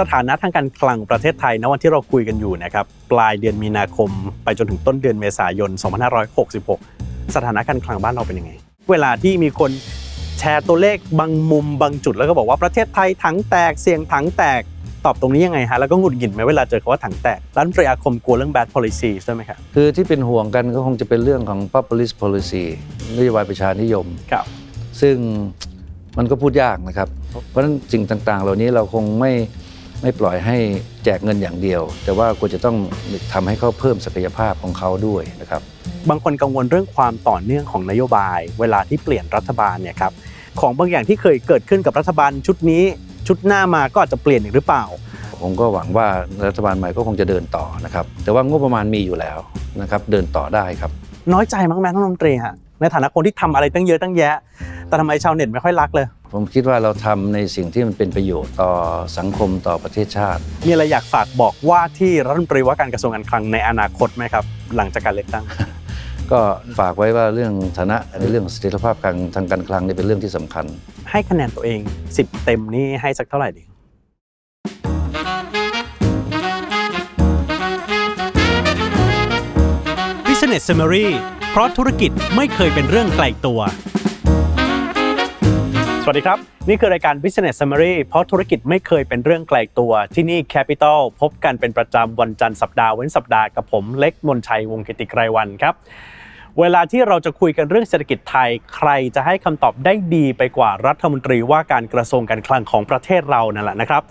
สถานะทางการคลังประเทศไทยณวันที่เราคุยกันอยู่นะครับปลายเดือนมีนาคม ไปจนถึงต้นเดือนเมษายน 2566 สถานะการคลังบ้านเราเป็นยังไง เวลาที่มีคนแชร์ตัวเลขบางมุมบางจุดแล้วก็บอกว่าประเทศไทยถังแตกเสียงถังแตกตอบตรงนี้ยังไงฮะแล้วก็หงุดหงิดไหมเวลาเจอคำว่าถังแตกรัฐมนตรีอาคมกลัวเรื่อง bad policy ใช่ไหมครับคือที่เป็นห่วงกันก็คงจะเป็นเรื่องของ populist policy นโยบายประชานิยมครับซึ่งมันก็พูดยากนะครับ เพราะฉะนั้นสิ่งต่างๆ เหล่านี้เราคงไม่ ไม่ปล่อยให้แจกเงินอย่างเดียว แต่ว่าควรจะต้องทำให้เขาเพิ่มศักยภาพของเขาด้วยนะครับบางคนกังวลเรื่องความต่อเนื่องของนโยบาย เวลาที่เปลี่ยนรัฐบาลเนี่ยครับของบางอย่างที่เคยเกิดขึ้นกับรัฐบาลชุดนี้ชุดหน้ามาก็อาจจะเปลี่ยนอีกหรือเปล่า ผมก็หวังว่ารัฐบาลใหม่ก็คงจะเดินต่อนะครับแต่ว่างบประมาณมีอยู่แล้วนะครับเดินต่อได้ครับน้อยใจมั้งแม่ท่านรัฐมนตรีฮะ ในฐานะคนที่ทำอะไรตั้งเยอะตั้งแยะ แต่ทำไมชาวเน็ตไม่ค่อยรักเลย ผมคิดว่าเราทำในสิ่งที่มันเป็นประโยชน์ต่อสังคมต่อประเทศชาติ มีอะไรอยากฝากบอกว่าที่รัฐมนตรีว่าการกระทรวงการคลังในอนาคตไหมครับ หลังจากการเลือกตั้ง ก็ฝากไว้ว่าเรื่องฐานะในเรื่องเสถียรภาพการทางการคลังนี่เป็นเรื่องที่สำคัญ ให้คะแนนตัวเอง 10 เต็มนี่ให้สักเท่าไหร่ดี Business Summary เพราะธุรกิจไม่เคยเป็นเรื่องไกลตัว สวัสดีครับ นี่คือรายการ Business Summary เพราะธุรกิจไม่เคยเป็นเรื่องไกลตัว ที่นี่ Capital พบกันเป็นประจำวันจันทร์สัปดาห์เว้นสัปดาห์กับผมเล็กมนชัยวงกิติไกรวันครับเวลาที่เราจะคุยกันเรื่องเศรษฐกิจไทย ใครจะให้คำตอบได้ดีไปกว่ารัฐมนตรีว่าการกระทรวงการคลังของประเทศเรานั่นแหละนะครับ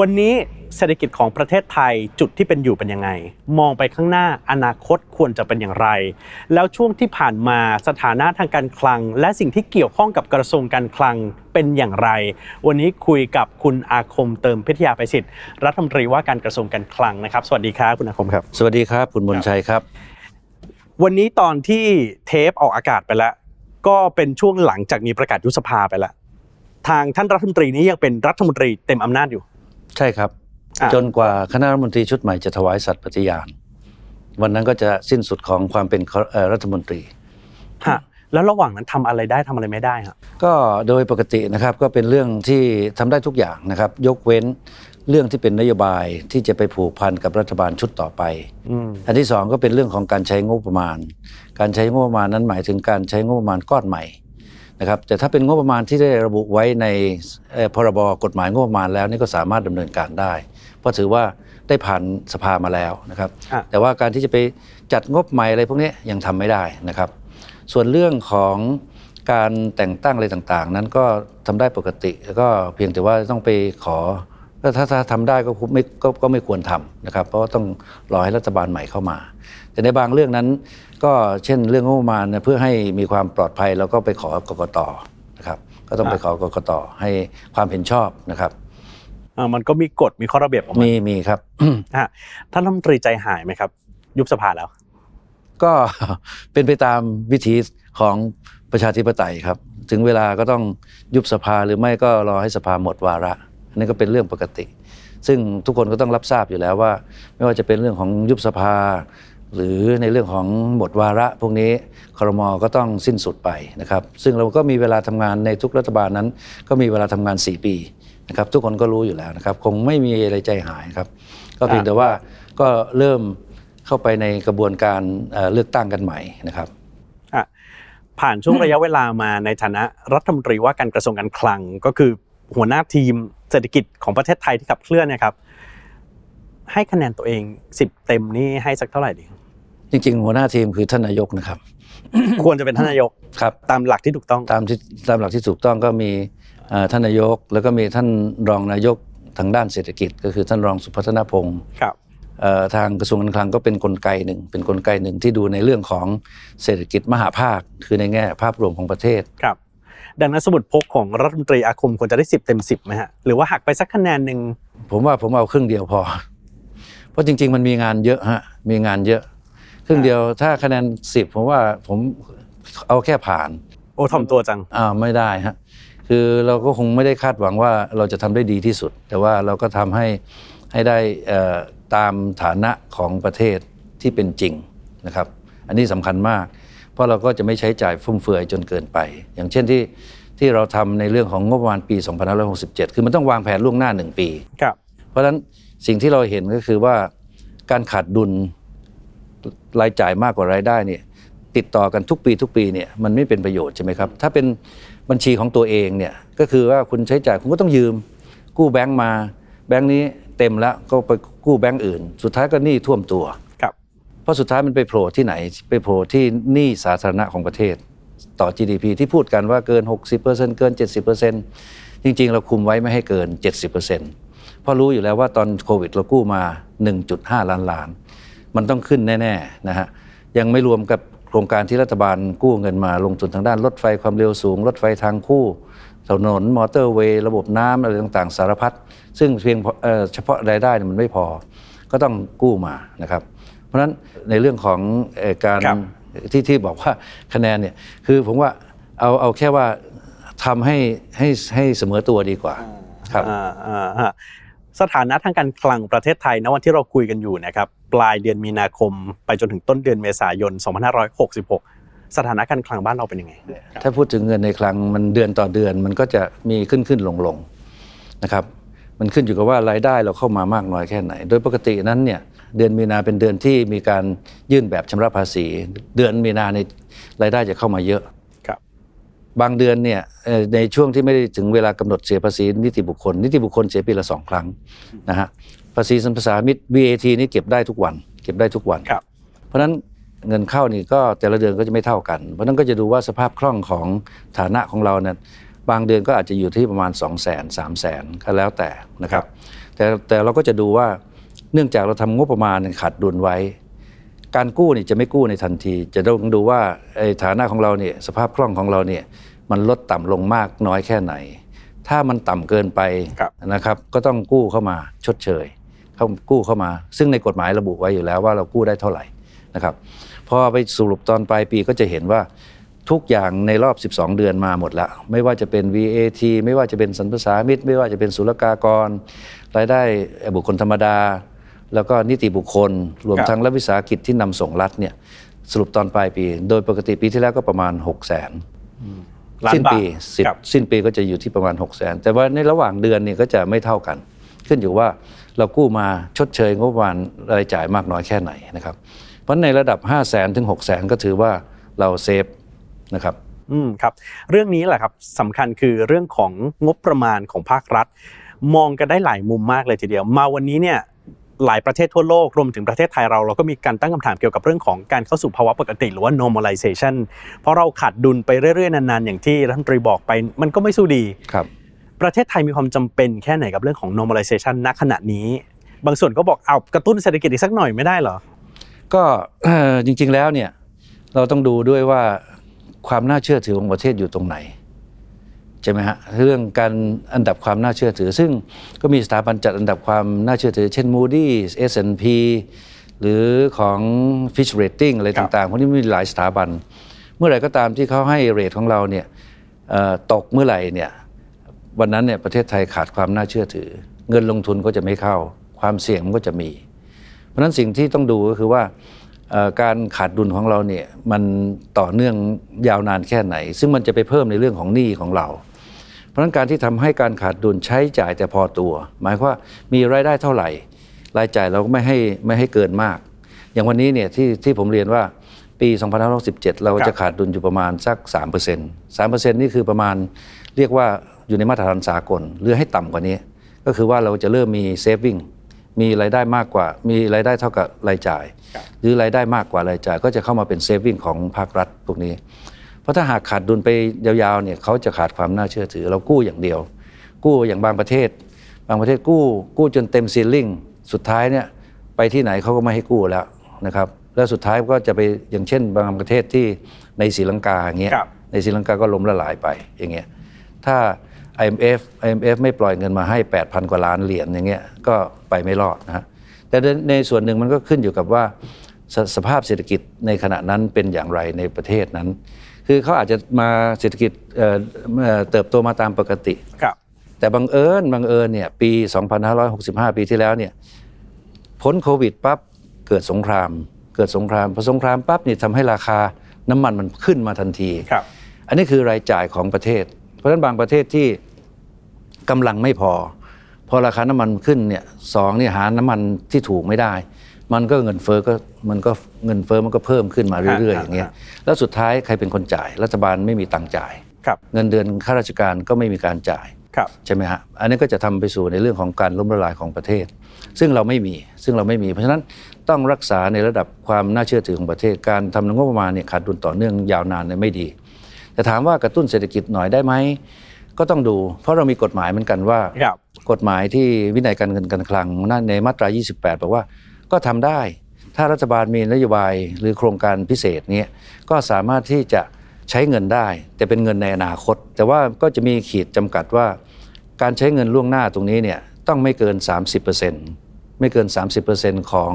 วันนี้เศรษฐกิจของประเทศไทยจุดที่เป็นอยู่เป็นยังไง มองไปข้างหน้าอนาคตควรจะเป็นอย่างไร แล้วช่วงที่ผ่านมาสถานะทางการคลัง และสิ่งที่เกี่ยวข้องกับกระทรวงการคลังเป็นอย่างไร วันนี้คุยกับคุณอาคมเติมพิทยาไปสิทธิ์รัฐมนตรีว่าการกระทรวงการคลังนะครับ สวัสดีครับคุณอาคมครับ สวัสดีครับ คุณมนชัยครับ วันนี้ตอนที่เทปออกอากาศไปแล้ว ก็เป็นช่วงหลังจากมีประกาศยุบสภาไปแล้วทางท่านรัฐมนตรีนี้ยังเป็นรัฐมนตรีเต็มอำนาจอยู่ ใช่ครับ อะ จนกว่าคณะรัฐมนตรีชุดใหม่จะถวายสัตย์ปฏิญาณ วันนั้นก็จะสิ้นสุดของความเป็นเอ่อรัฐมนตรี ฮะแล้วระหว่างนั้นทำอะไรได้ทำอะไรไม่ได้ฮะก็โดยปกตินะครับก็เป็นเรื่องที่ทำได้ทุกอย่างนะครับ ยกเว้นเรื่องที่เป็นนโยบายที่จะไปผูกพันกับรัฐบาลชุดต่อไป อืมอันที่สองก็เป็นเรื่องของการใช้งบประมาณ การใช้งบประมาณนั้นหมายถึงการใช้งบประมาณก้อนใหม่ นะครับแต่ถ้าเป็นงบประมาณที่ได้ระบุไว้ในเอ่อพรบกฎหมายงบประมาณแล้วนี่ก็สามารถดำเนินการได้ เพราะถือว่าได้ผ่านสภามาแล้วนะครับอะแต่ว่าการที่จะไปจัดงบใหม่อะไรพวกนี้ยังทำไม่ได้นะครับ ส่วนเรื่องของการแต่งตั้งอะไรต่างๆ นั้นก็ทำได้ปกติแล้วก็เพียงแต่ว่าต้องไปขอ ก็ถ้าถ้าทำได้ก็คงไม่ก็ก็ไม่ควรทำนะครับ เพราะว่าต้องรอให้รัฐบาลใหม่เข้ามา แต่ในบางเรื่องนั้น ก็เช่นเรื่องงบประมาณเนี่ยเพื่อให้มีความปลอดภัยเราก็ไปขอกกตนะครับ ก็ต้องไปขอกกตให้ความเห็นชอบนะครับ อ่ามันก็มีกฎมีข้อระเบียบออกมามีมีครับฮะท่านรัฐมนตรีใจหายไหมครับ ยุบสภาแล้ว ก็ เป็นไปตามวิธีของประชาธิปไตยครับ ถึงเวลาก็ต้องยุบสภาหรือไม่ก็รอให้สภาหมดวาระ อันนี้ก็เป็นเรื่องปกติ ซึ่งทุกคนก็ต้องรับทราบอยู่แล้วว่า ไม่ว่าจะเป็นเรื่องของยุบสภา หรือในเรื่องของหมดวาระพวกนี้ครมก็ต้องสิ้นสุดไปนะครับซึ่งเราก็มีเวลาทำงานในทุกรัฐบาลนั้น ก็มีเวลาทำงาน 4 ปีนะครับทุกคนก็รู้อยู่แล้วนะครับคงไม่มีอะไรใจหายครับ ก็เพียงแต่ว่าก็เริ่มเข้าไปในกระบวนการเลือกตั้งกันใหม่นะครับผ่านช่วงระยะเวลามาในฐานะรัฐมนตรีว่าการกระทรวงการคลังก็คือ หัวหน้าทีมเศรษฐกิจของประเทศไทยที่ขับเคลื่อนเนะครับให้คะแนนตัวเอง10เต็มนี่ให้สักเท่าไหร่ดีจริงๆหัวหน้าทีมคือท่านนายกนะครับ ควรจะเป็นท่านนายกครับตามหลักที่ถูกต้องตามที่ตามหลักที่ถูกต้องก็มีเอ่อท่านนายก แล้วก็มีท่านรองนายกทางด้านเศรษฐกิจ ก็คือท่านรองสุพัฒนพงศ์ครับเอ่อทางกระทรวงการคลังก็เป็นกลไกหนึ่งเป็นกลไกหนึ่งที่ดูในเรื่องของเศรษฐกิจมหาภาค คือในแง่ภาพรวมของประเทศครับ ดังนั้นสมุดพกของรัฐมนตรีอาคมควรจะได้ 10 เต็ม 10ไหมฮะหรือว่าหักไปสักคะแนนหนึ่งผมว่าผมเอาครึ่งเดียวพอ เพราะจริง ๆ มันมีงานเยอะฮะมีงานเยอะ ครึ่งเดียวถ้าคะแนนสิบผมว่าผมเอาแค่ผ่าน โอ้ถ่อมตัวจังอ่าไม่ได้ฮะคือเราก็คงไม่ได้คาดหวังว่าเราจะทำได้ดีที่สุด แต่ว่าเราก็ทำให้ให้ได้เอ่อตามฐานะของประเทศที่เป็นจริงนะครับ อันนี้สำคัญมาก เพราะเราก็จะไม่ใช้จ่ายฟุ่มเฟือยจนเกินไป อย่างเช่นที่ที่เราทำในเรื่องของงบประมาณปี2567 คือมันต้องวางแผนล่วงหน้า 1 ปีครับเพราะฉะนั้นสิ่งที่เราเห็นก็คือว่าการขาดดุลรายจ่ายมากกว่ารายได้เนี่ยติดต่อกันทุกปีทุกปีเนี่ยมันไม่เป็นประโยชน์ใช่ไหมครับ ถ้าเป็นบัญชีของตัวเองเนี่ยก็คือว่าคุณใช้จ่ายคุณก็ต้องยืม กู้แบงก์มา แบงก์นี้เต็มแล้วก็ไปกู้แบงก์อื่น สุดท้ายก็หนี้ท่วมตัวครับ เพราะสุดท้ายมันไปโผล่ที่ไหน ไปโผล่ที่หนี้สาธารณะของประเทศ ต่อ GDP ที่พูดกันว่าเกิน 60%เกิน 70%จริง ๆ เราคุมไว้ไม่ให้เกิน 70%เพราะรู้อยู่แล้วว่าตอนโควิดเรากู้มา 1.5 ล้านล้าน มันต้องขึ้นแน่ๆนะฮะยังไม่รวมกับโครงการที่รัฐบาลกู้เงินมาลงทุนทางด้านรถไฟความเร็วสูง รถไฟทางคู่ถนนมอเตอร์เวย์ระบบน้ำอะไรต่างๆ สารพัดซึ่งเพียงเเฉพาะรายได้มันไม่พอก็ต้องกู้มานะครับ เพราะฉะนั้นในเรื่องของเอ่อการครับที่ที่บอกว่าคะแนนเนี่ยคือผมว่าเอาเอาแค่ว่าทำให้ให้ให้เสมอตัวดีกว่าครับอ่าอ่าอ่าสถานะทางการคลังประเทศไทยณวันที่เราคุยกันอยู่นะครับปลายเดือนมีนาคม ไปจนถึงต้นเดือนเมษายน 2566 สถานะการคลังบ้านเราเป็นยังไง ถ้าพูดถึงเงินในคลังมันเดือนต่อเดือนมันก็จะมีขึ้นขึ้นลงลงนะครับ มันขึ้นอยู่กับว่ารายได้เราเข้ามามากน้อยแค่ไหน โดยปกตินั้นเนี่ย เดือนมีนาเป็นเดือนที่มีการยื่นแบบชำระภาษี เดือนมีนาในรายได้จะเข้ามาเยอะครับ บางเดือนเนี่ยเอ่อในช่วงที่ไม่ได้ถึงเวลากำหนดเสียภาษีนิติบุคคล นิติบุคคลเสียปีละสองครั้งนะฮะภาษีสัมปทานมิตร VAT นี่เก็บได้ทุกวัน เก็บได้ทุกวันครับ เพราะฉะนั้นเงินเข้านี่ก็แต่ละเดือนก็จะไม่เท่ากัน เพราะฉะนั้นก็จะดูว่าสภาพคล่องของฐานะของเราเนี่ยบางเดือนก็อาจจะอยู่ที่ประมาณ 2 0 0 0 0 0 3 0 0 0 0 ก็แล้วแต่นะครับ แต่แต่เราก็จะดูว่า เนื่องจากเราทำงบประมาณขาดดุลไว้ การกู้นี่จะไม่กู้ในทันที จะต้องดูว่าไอ้ฐานะของเราเนี่ยสภาพคล่องของเราเนี่ยมันลดต่ำลงมากน้อยแค่ไหน ถ้ามันต่ำเกินไปครับนะครับ ก็ต้องกู้เข้ามาชดเชยเข้ากู้เข้ามา ซึ่งในกฎหมายระบุไว้อยู่แล้วว่าเรากู้ได้เท่าไหร่นะครับพอไปสรุปตอนปลายปีก็จะเห็นว่าทุกอย่างในรอบ 12 เดือนมาหมดแล้วไม่ว่าจะเป็น VAT ไม่ว่าจะเป็นสรรพสามิตไม่ว่าจะเป็นศุลกากร รายได้บุคคลธรรมดา แล้วก็นิติบุคคล รวมครับทั้งรัฐวิสาหกิจที่นำส่งรัฐเนี่ยสรุปตอนปลายปี โดยปกติปีที่แล้วก็ประมาณ6 0 0 0 0นล้านสิ้นบาทปีสิบครับสิ้นปีก็จะอยู่ที่ประมาณ6 0 0 0 0นแต่ว่าในระหว่างเดือนเนี่ยก็จะไม่เท่ากัน ขึ้นอยู่ว่าเรากู้มาชดเชยงบประมาณรายจ่ายมากน้อยแค่ไหนนะครับ เพราะในระดับ 5 0 0แสนถึง6 0แสนก็ถือว่าเราเซฟนะครับอืมครับเรื่องนี้แหละครับสำคัญคือเรื่องของงบประมาณของภาครัฐ มองกันได้หลายมุมมากเลยทีเดียว มาวันนี้เนี่ย หลายประเทศทั่วโลกรวมถึงประเทศไทยเราเราก็มีการตั้งคำถามเกี่ยวกับเรื่องของการเข้าสู่ภาวะปกติหรือว่า normalization เพราะเราขาดดุลไปเรื่อยๆ นานๆ อย่างที่รัฐมนตรีบอกไปมันก็ไม่สู้ดีครับ ประเทศไทยมีความจำเป็นแค่ไหนกับเรื่องของ normalization ณขณะนี้ บางส่วนก็บอกเอากระตุ้นเศรษฐกิจอีกสักหน่อยไม่ได้เหรอก็เอ่อจริงๆแล้วเนี่ยเราต้องดูด้วยว่าความน่าเชื่อถือของประเทศอยู่ตรงไหน ใช่ไหมฮะเรื่องการอันดับความน่าเชื่อถือ ซึ่งก็มีสถาบันจัดอันดับความน่าเชื่อถือ เช่น Moody's S&P หรือของ Fitch Rating อะไรครับต่างๆพวกนี้มีหลายสถาบัน เมื่อไหร่ก็ตามที่เขาให้เรทของเราเนี่ยเอ่อตกเมื่อไหร่เนี่ยวันนั้นเนี่ยประเทศไทยขาดความน่าเชื่อถือ เงินลงทุนก็จะไม่เข้า ความเสี่ยงมันก็จะมี เพราะฉะนั้นสิ่งที่ต้องดูก็คือว่าเอ่อการขาดดุลของเราเนี่ยมันต่อเนื่องยาวนานแค่ไหน ซึ่งมันจะไปเพิ่มในเรื่องของหนี้ของเรา เพราะฉะนั้นการที่ทำให้การขาดดุลใช้จ่ายแต่พอตัว หมายความว่ามีรายได้เท่าไหร่ รายจ่ายเราก็ไม่ให้ไม่ให้เกินมาก อย่างวันนี้เนี่ยที่ที่ผมเรียนว่าปี 2567เราจะขาดดุลอยู่ประมาณสัก 3% 3%นี่คือประมาณเรียกว่าอยู่ในมาตรฐานสากลหรือให้ต่ำกว่านี้ ก็คือว่าเราจะเริ่มมี saving มีรายได้มากกว่า มีรายได้เท่ากับรายจ่าย หรือรายได้มากกว่ารายจ่ายก็จะเข้ามาเป็น saving ของภาครัฐพวกนี้ เพราะถ้าหากขาดดุลไปยาวๆเนี่ยเขาจะขาดความน่าเชื่อถือ เรากู้อย่างเดียว กู้อย่างบางประเทศ บางประเทศกู้ กู้จนเต็มซีลิ่งสุดท้ายเนี่ยไปที่ไหนเขาก็ไม่ให้กู้แล้วนะครับแล้วสุดท้ายก็จะไปอย่างเช่น บางประเทศที่ในศรีลังกาอย่างเงี้ยครับในศรีลังกาก็ล้มละลายไปอย่างเงี้ยถ้า IMF IMF ไม่ปล่อยเงินมาให้ 8,000 กว่าล้านเหรียญอย่างเงี้ยก็ไปไม่รอดนะฮะแต่ในในส่วนหนึ่งมันก็ขึ้นอยู่กับว่าสสภาพเศรษฐกิจในขณะนั้นเป็นอย่างไรในประเทศนั้น คือเขาอาจจะมาเศรษฐกิจเอ่อเอ่อเติบโตมาตามปกติ ครับ แต่บังเอิญบังเอิญเนี่ยปี 2565 ปีที่แล้วเนี่ยพ้นโควิดปั๊บเกิดสงคราม เกิดสงครามพอสงครามปั๊บนี่ทำให้ราคาน้ำมันมันขึ้นมาทันทีครับ อันนี้คือรายจ่ายของประเทศ เพราะฉะนั้นบางประเทศที่กำลังไม่พอพพอราคาน้ำมันขึ้นเนี่ยสองเนี่ยหาน้ำมันที่ถูกไม่ได้ มันก็เงินเฟ้อก็มันก็เงินเฟ้อมันก็เพิ่มขึ้นมาเรื่อยๆอย่างเงี้ยแล้วสุดท้ายใครเป็นคนจ่าย รัฐบาลไม่มีตังค์จ่ายครับเงินเดือนข้าราชการก็ไม่มีการจ่ายครับใช่ไหมฮะอันนี้ก็จะทำไปสู่ในเรื่องของการล้มละลายของประเทศ ซึ่งเราไม่มีซึ่งเราไม่มี เพราะฉะนั้นต้องรักษาในระดับความน่าเชื่อถือของประเทศการทำงบประมาณเนี่ยขาดดุลต่อเนื่องยาวนานเนี่ยไม่ดี แต่ถามว่ากระตุ้นเศรษฐกิจหน่อยได้ไหมก็ต้องดู เพราะเรามีกฎหมายเหมือนกันว่าครับกฎหมายที่วินัยการเงินการคลังนั่นในมาตรา 28 บอกว่า ก็ทำได้ ถ้ารัฐบาลมีนโยบายหรือโครงการพิเศษเนี้ยก็สามารถที่จะใช้เงินได้ แต่เป็นเงินในอนาคต แต่ว่าก็จะมีขีดจำกัดว่า การใช้เงินล่วงหน้าตรงนี้เนี่ยต้องไม่เกิน 30%ไม่เกิน 30%ของ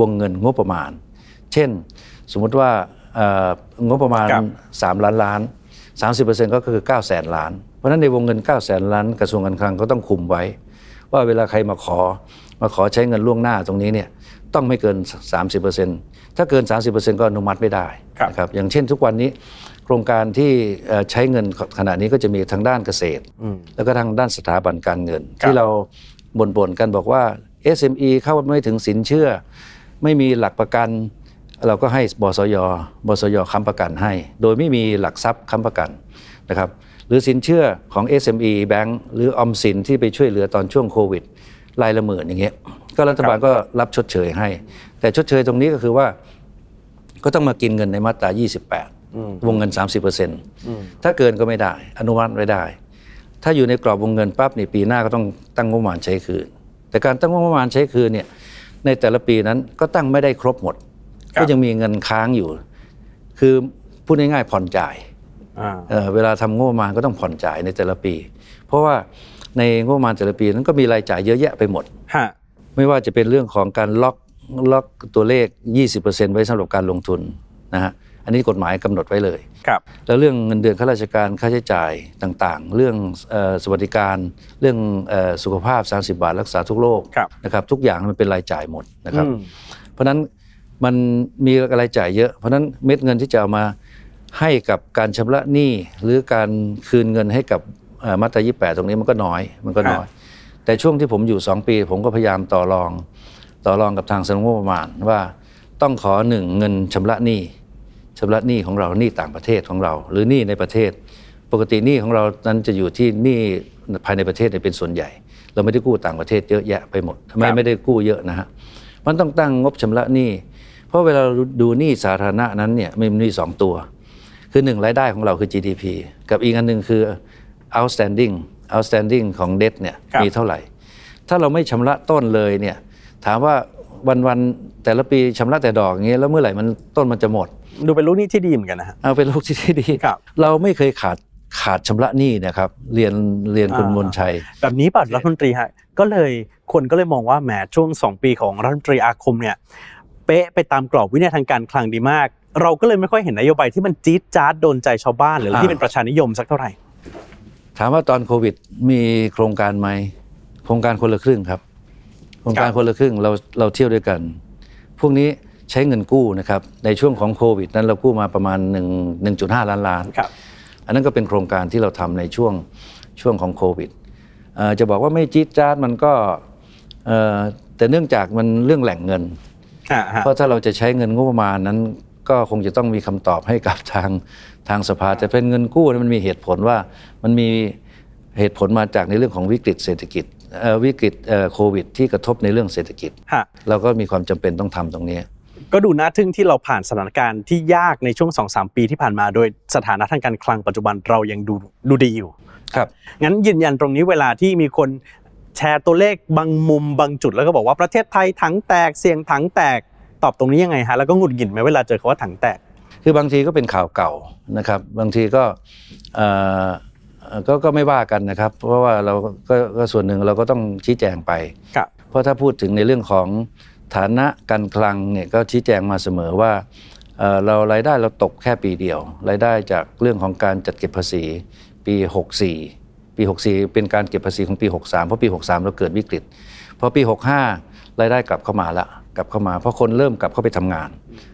วงเงินงบประมาณ เช่นสมมุติว่าเอ่องบประมาณครับ3ล้านล้าน 30%ก็คือ9แสนล้าน เพราะฉะนั้นในวงเงิน9แสนล้านกระทรวงการคลังก็ต้องคุมไว้ ว่าเวลาใครมาขอมาขอใช้เงินล่วงหน้าตรงนี้เนี่ย ต้องไม่เกิน 30%ถ้าเกิน 30%ก็อนุมัติไม่ได้ครับนะครับอย่างเช่นทุกวันนี้โครงการที่เอ่อใช้เงินขณะนี้ก็จะมีทางด้านเกษตรอืมแล้วก็ทางด้านสถาบันการเงินครับที่เราบ่นๆกันบอกว่า SME เข้าไม่ถึงสินเชื่อ ไม่มีหลักประกัน เราก็ให้บสยบสยค้ำประกันให้ โดยไม่มีหลักทรัพย์ค้ำประกันนะครับหรือสินเชื่อของ SME แบงก์หรือออมสินที่ไปช่วยเหลือตอนช่วงโควิดรายละหมื่นอย่างเงี้ย ก็รัฐบาลก็รับชดเชยให้ แต่ชดเชยตรงนี้ก็คือว่า ก็ต้องมากินเงินในมาตรา 28 วงเงิน 30%ถ้าเกินก็ไม่ได้ อนุมัติไม่ได้ ถ้าอยู่ในกรอบวงเงินปั๊บนี่ปีหน้าก็ต้องตั้งงบประมาณใช้คืน แต่การตั้งงบประมาณใช้คืนเนี่ยในแต่ละปีนั้นก็ตั้งไม่ได้ครบหมดครับก็ยังมีเงินค้างอยู่ คือพูดง่ายๆผ่อนจ่ายอ่าเอ่อเวลาทำงบประมาณก็ต้องผ่อนจ่ายในแต่ละปี เพราะว่าในงบประมาณแต่ละปีนั้นก็มีรายจ่ายเยอะแยะไปหมดฮะ ไม่ว่าจะเป็นเรื่องของการล็อกล็อกตัวเลข 20%ไว้สำหรับการลงทุนนะฮะอันนี้กฎหมายกำหนดไว้เลยครับแล้วเรื่องเงินเดือนข้าราชการค่าใช้จ่ายต่างๆ เรื่องเอ่อสวัสดิการเรื่องเอ่อสุขภาพ 30 บาทรักษาทุกโรคครับนะครับทุกอย่างมันเป็นรายจ่ายหมดนะครับอืมเพราะฉะนั้นมันมีรายจ่ายเยอะ เพราะฉะนั้นเม็ดเงินที่จะเอามาให้กับการชำระหนี้หรือการคืนเงินให้กับเอ่อมาตรา 28 ตรงนี้มันก็น้อยมันก็น้อย แต่ช่วงที่ผมอยู่ 2 ปี ผมก็พยายามต่อรองต่อรองกับทางสำนักงบประมาณว่าต้องขอหนึ่งเงินชำระหนี้ชำระหนี้ของเราหนี้ต่างประเทศของเรา หรือหนี้ในประเทศ ปกติหนี้ของเรานั้นจะอยู่ที่หนี้ภายในประเทศเนี่ยเป็นส่วนใหญ่ เราไม่ได้กู้ต่างประเทศเยอะแยะไปหมดไม่ครับไม่ได้กู้เยอะนะฮะมันต้องตั้งงบชำระหนี้เพราะเวลาเราดูหนี้สาธารณะนั้นเนี่ยมันมีสองตัว คือหนึ่งรายได้ของเราคือ GDP กับอีกอันหนึ่งคือ outstanding outstanding ของ debt เนี่ยครับมีเท่าไหร่ ถ้าเราไม่ชำระต้นเลยเนี่ยถามว่าวันๆแต่ละปีชำระแต่ดอกอย่างเงี้ยแล้วเมื่อไหร่มันต้นมันจะหมด ดูเป็นลูกหนี้ที่ดีเหมือนกันนะฮะเอาเป็นลูกที่ดีครับเราไม่เคยขาดขาดชำระหนี้นะครับเรียนเรียนคุณอ่ามมนชัย แบบนี้ป่ะรัฐมนตรีฮะก็เลยคนก็เลยมองว่าแหมช่วง 2 ปีของรัฐมนตรีอาคมเนี่ยเป๊ะไปตามกรอบวินัยทางการคลังดีมาก เราก็เลยไม่ค่อยเห็นนโยบายที่มันจี๊ดจ๊าดโดนใจชาวบ้านหรือที่เป็นประชานิยมสักเท่าไหร่ ถามว่าตอนโควิดมีโครงการไหมโครงการคนละครึ่งครับ โครงการครับคนละครึ่งเราเราเที่ยวด้วยกัน พวกนี้ใช้เงินกู้นะครับ ในช่วงของโควิด นั้นเรากู้มาประมาณ1 1.5 ล้านล้านครับอันนั้นก็เป็นโครงการที่เราทำในช่วงช่วงของโควิดเอ่อจะบอกว่าไม่จี๊ดจ๊าดมันก็เอ่อแต่เนื่องจากมันเรื่องแหล่งเงินฮะฮะเพราะถ้าเราจะใช้เงินงบประมาณนั้นก็คงจะต้องมีคำตอบให้กับทาง ทางสภาแต่เป็นเงินกู้เนี่ยมันมีเหตุผลว่ามันมีเหตุผลมาจากในเรื่องของวิกฤตเศรษฐกิจเอ่อวิกฤตเอ่อโควิด ที่กระทบในเรื่องเศรษฐกิจฮะเราก็มีความจำเป็นต้องทำตรงนี้ ก็ดูน่าทึ่งที่เราผ่านสถานการณ์ที่ยากในช่วง2-3ปีที่ผ่านมา โดยสถานะทางการคลังปัจจุบันเรายังดูดูดีอยู่ครับงั้นยืนยันตรงนี้เวลาที่มีคนแชร์ตัวเลขบางมุมบางจุดแล้วก็บอกว่าประเทศไทยถังแตกเสียงถังแตกตอบตรงนี้ยังไงฮะแล้วก็หงุดหงิดไหมเวลาเจอคำว่าถังแตก คือบางทีก็เป็นข่าวเก่านะครับ บางทีก็เอ่อเอ่อก็ก็ไม่ว่ากันนะครับ เพราะว่าเราก็ก็ส่วนหนึ่งเราก็ต้องชี้แจงไปครับเพราะถ้าพูดถึงในเรื่องของฐานะการคลังเนี่ยก็ชี้แจงมาเสมอว่าเอ่อเรารายได้เราตกแค่ปีเดียวรายได้จากเรื่องของการจัดเก็บภาษีปี 64 ปี 64 เป็นการเก็บภาษีของปี 63 เพราะปี 63 เราเกิดวิกฤตพอปี 65 รายได้กลับเข้ามาละกลับเข้ามา เพราะคนเริ่มกลับเข้าไปทำงาน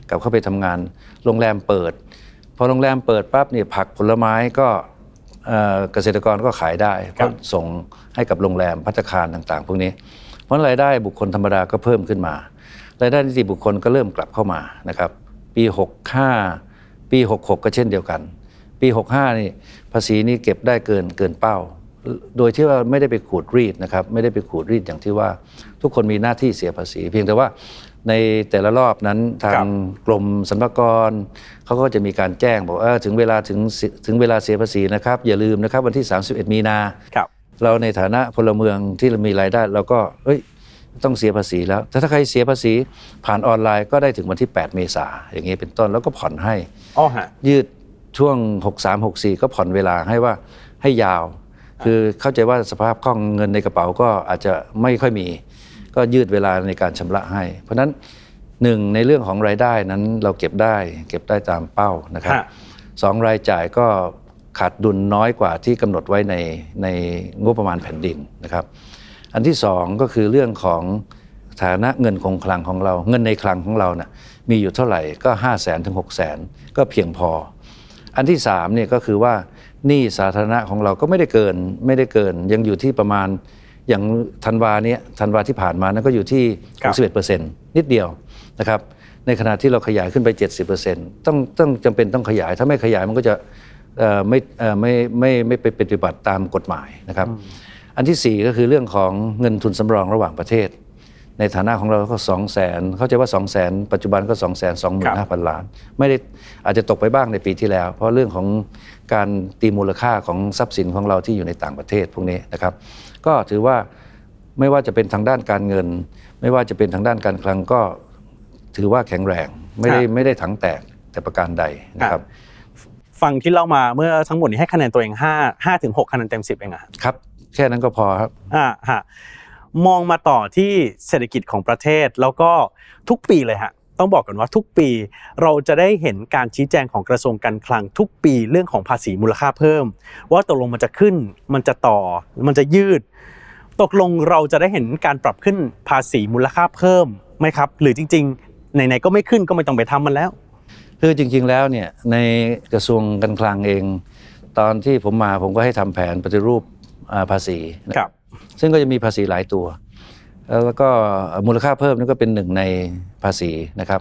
กลับเข้าไปทำงาน โรงแรมเปิด พอโรงแรมเปิดปั๊บเนี่ยผักผลไม้ก็เอ่อเกษตรกรก็ขายได้ครัก็บส่งให้กับโรงแรมพัตตาคารต่าง ๆ พวกนี้ เพราะรายได้บุคคลธรรมดาก็เพิ่มขึ้นมารายได้นิติบุคคลก็เริ่มกลับเข้ามานะครับ ปี 65 ปี 66 ก็เช่นเดียวกัน ปี 65 นี่ภาษีนี่เก็บได้เกินเกินเป้า โดยที่ว่าไม่ได้ไปขูดรีดนะครับ ไม่ได้ไปขูดรีดอย่างที่ว่าทุกคนมีหน้าที่เสียภาษี เพียงแต่ว่า ในแต่ละรอบนั้นทาครังบกรมสรรพากรเขาก็จะมีการแจ้งบอกว่าเออถึงเวลาถึงสิถึงเวลาเสียภาษีนะครับ อย่าลืมนะครับวันที่ 31 มีนาครับเราในฐานะพลเมืองที่เรามีรายได้เราก็เอ้ยต้องเสียภาษีแล้ว แต่ถ้าใครเสียภาษีผ่านออนไลน์ก็ได้ถึงวันที่ 8 เมษาอย่างนี้เป็นต้นแล้วก็ผ่อนให้อ๋อฮะยืดช่วง 63 64 ก็ผ่อนเวลาให้ว่าให้ยาว คือเข้าใจว่าสภาพคล่องเงินในกระเป๋าก็อาจจะไม่ค่อยมี ก็ยืดเวลาในการชำระให้ เพราะฉะนั้นหนึ่งในเรื่องของรายได้นั้นเราเก็บได้ เก็บได้ตามเป้านะครับฮะสองรายจ่ายก็ขาดดุลน้อยกว่าที่กำหนดไว้ในในงบประมาณแผ่นดินนะครับ อันที่สองก็คือเรื่องของฐานะเงินคงคลังของเรา เงินในคลังของเราน่ะมีอยู่เท่าไหร่ก็ 5 0 0แสนถึง6 0แสนก็เพียงพอ อันที่สามเนี่ยก็คือว่าหนี้สาธารณะของเราก็ไม่ได้เกินไม่ได้เกินยังอยู่ที่ประมาณ อย่างธันวาเนี้ยธันวาที่ผ่านมานั้นก็อยู่ที่ครับ 61%นิดเดียวนะครับ ในขณะที่เราขยายขึ้นไป 70%ต้องต้องจำเป็นต้องขยาย ถ้าไม่ขยายมันก็จะเอ่อไม่เอ่อไม่ไม่ไม่ไปปฏิบัติตามกฎหมายนะครับ อันที่สี่ก็คือเรื่องของเงินทุนสำรองระหว่างประเทศ ในฐานะของเราก็สองแสนเข้าใจว่า2 0 0แสนปัจจุบันก็ 2 2 5 0 0 0 ล้าน ไม่ได้อาจจะตกไปบ้างในปีที่แล้ว เพราะเรื่องของการตีมูลค่าของทรัพย์สินของเราที่อยู่ในต่างประเทศพวกนี้นะครับ ก็ถือว่าไม่ว่าจะเป็นทางด้านการเงิน ไม่ว่าจะเป็นทางด้านการคลังก็ถือว่าแข็งแรง ไม่ได้ครับไม่ได้ถังแตกแต่ประการใดนะครับฟังที่เล่ามาเมื่อทั้งหมดนี้ให้คะแนนตัวเอง5 5ถึง6คะแนนเต็ม 10 เองอะครับ แค่นั้นก็พอครับอ่าฮะมองมาต่อที่เศรษฐกิจของประเทศแล้วก็ทุกปีเลยฮะต้องบอกกันว่าทุกปีเราจะได้เห็นการชี้แจงของกระทรวงการคลังทุกปีเรื่องของภาษีมูลค่าเพิ่ม ว่าตกลงมันจะขึ้นมันจะต่อมันจะยืด ตกลงเราจะได้เห็นการปรับขึ้นภาษีมูลค่าเพิ่มไหมครับ หรือจริง ๆ ไหนๆก็ไม่ขึ้นก็ไม่ต้องไปทำมันแล้ว คือจริง ๆ แล้วเนี่ยในกระทรวงการคลังเอง ตอนที่ผมมาผมก็ให้ทำแผนปฏิรูปอ่าภาษีนะครับ ซึ่งก็จะมีภาษีหลายตัว แล้วก็มูลค่าเพิ่มนี่ก็เป็นหนึ่งในภาษีนะครับ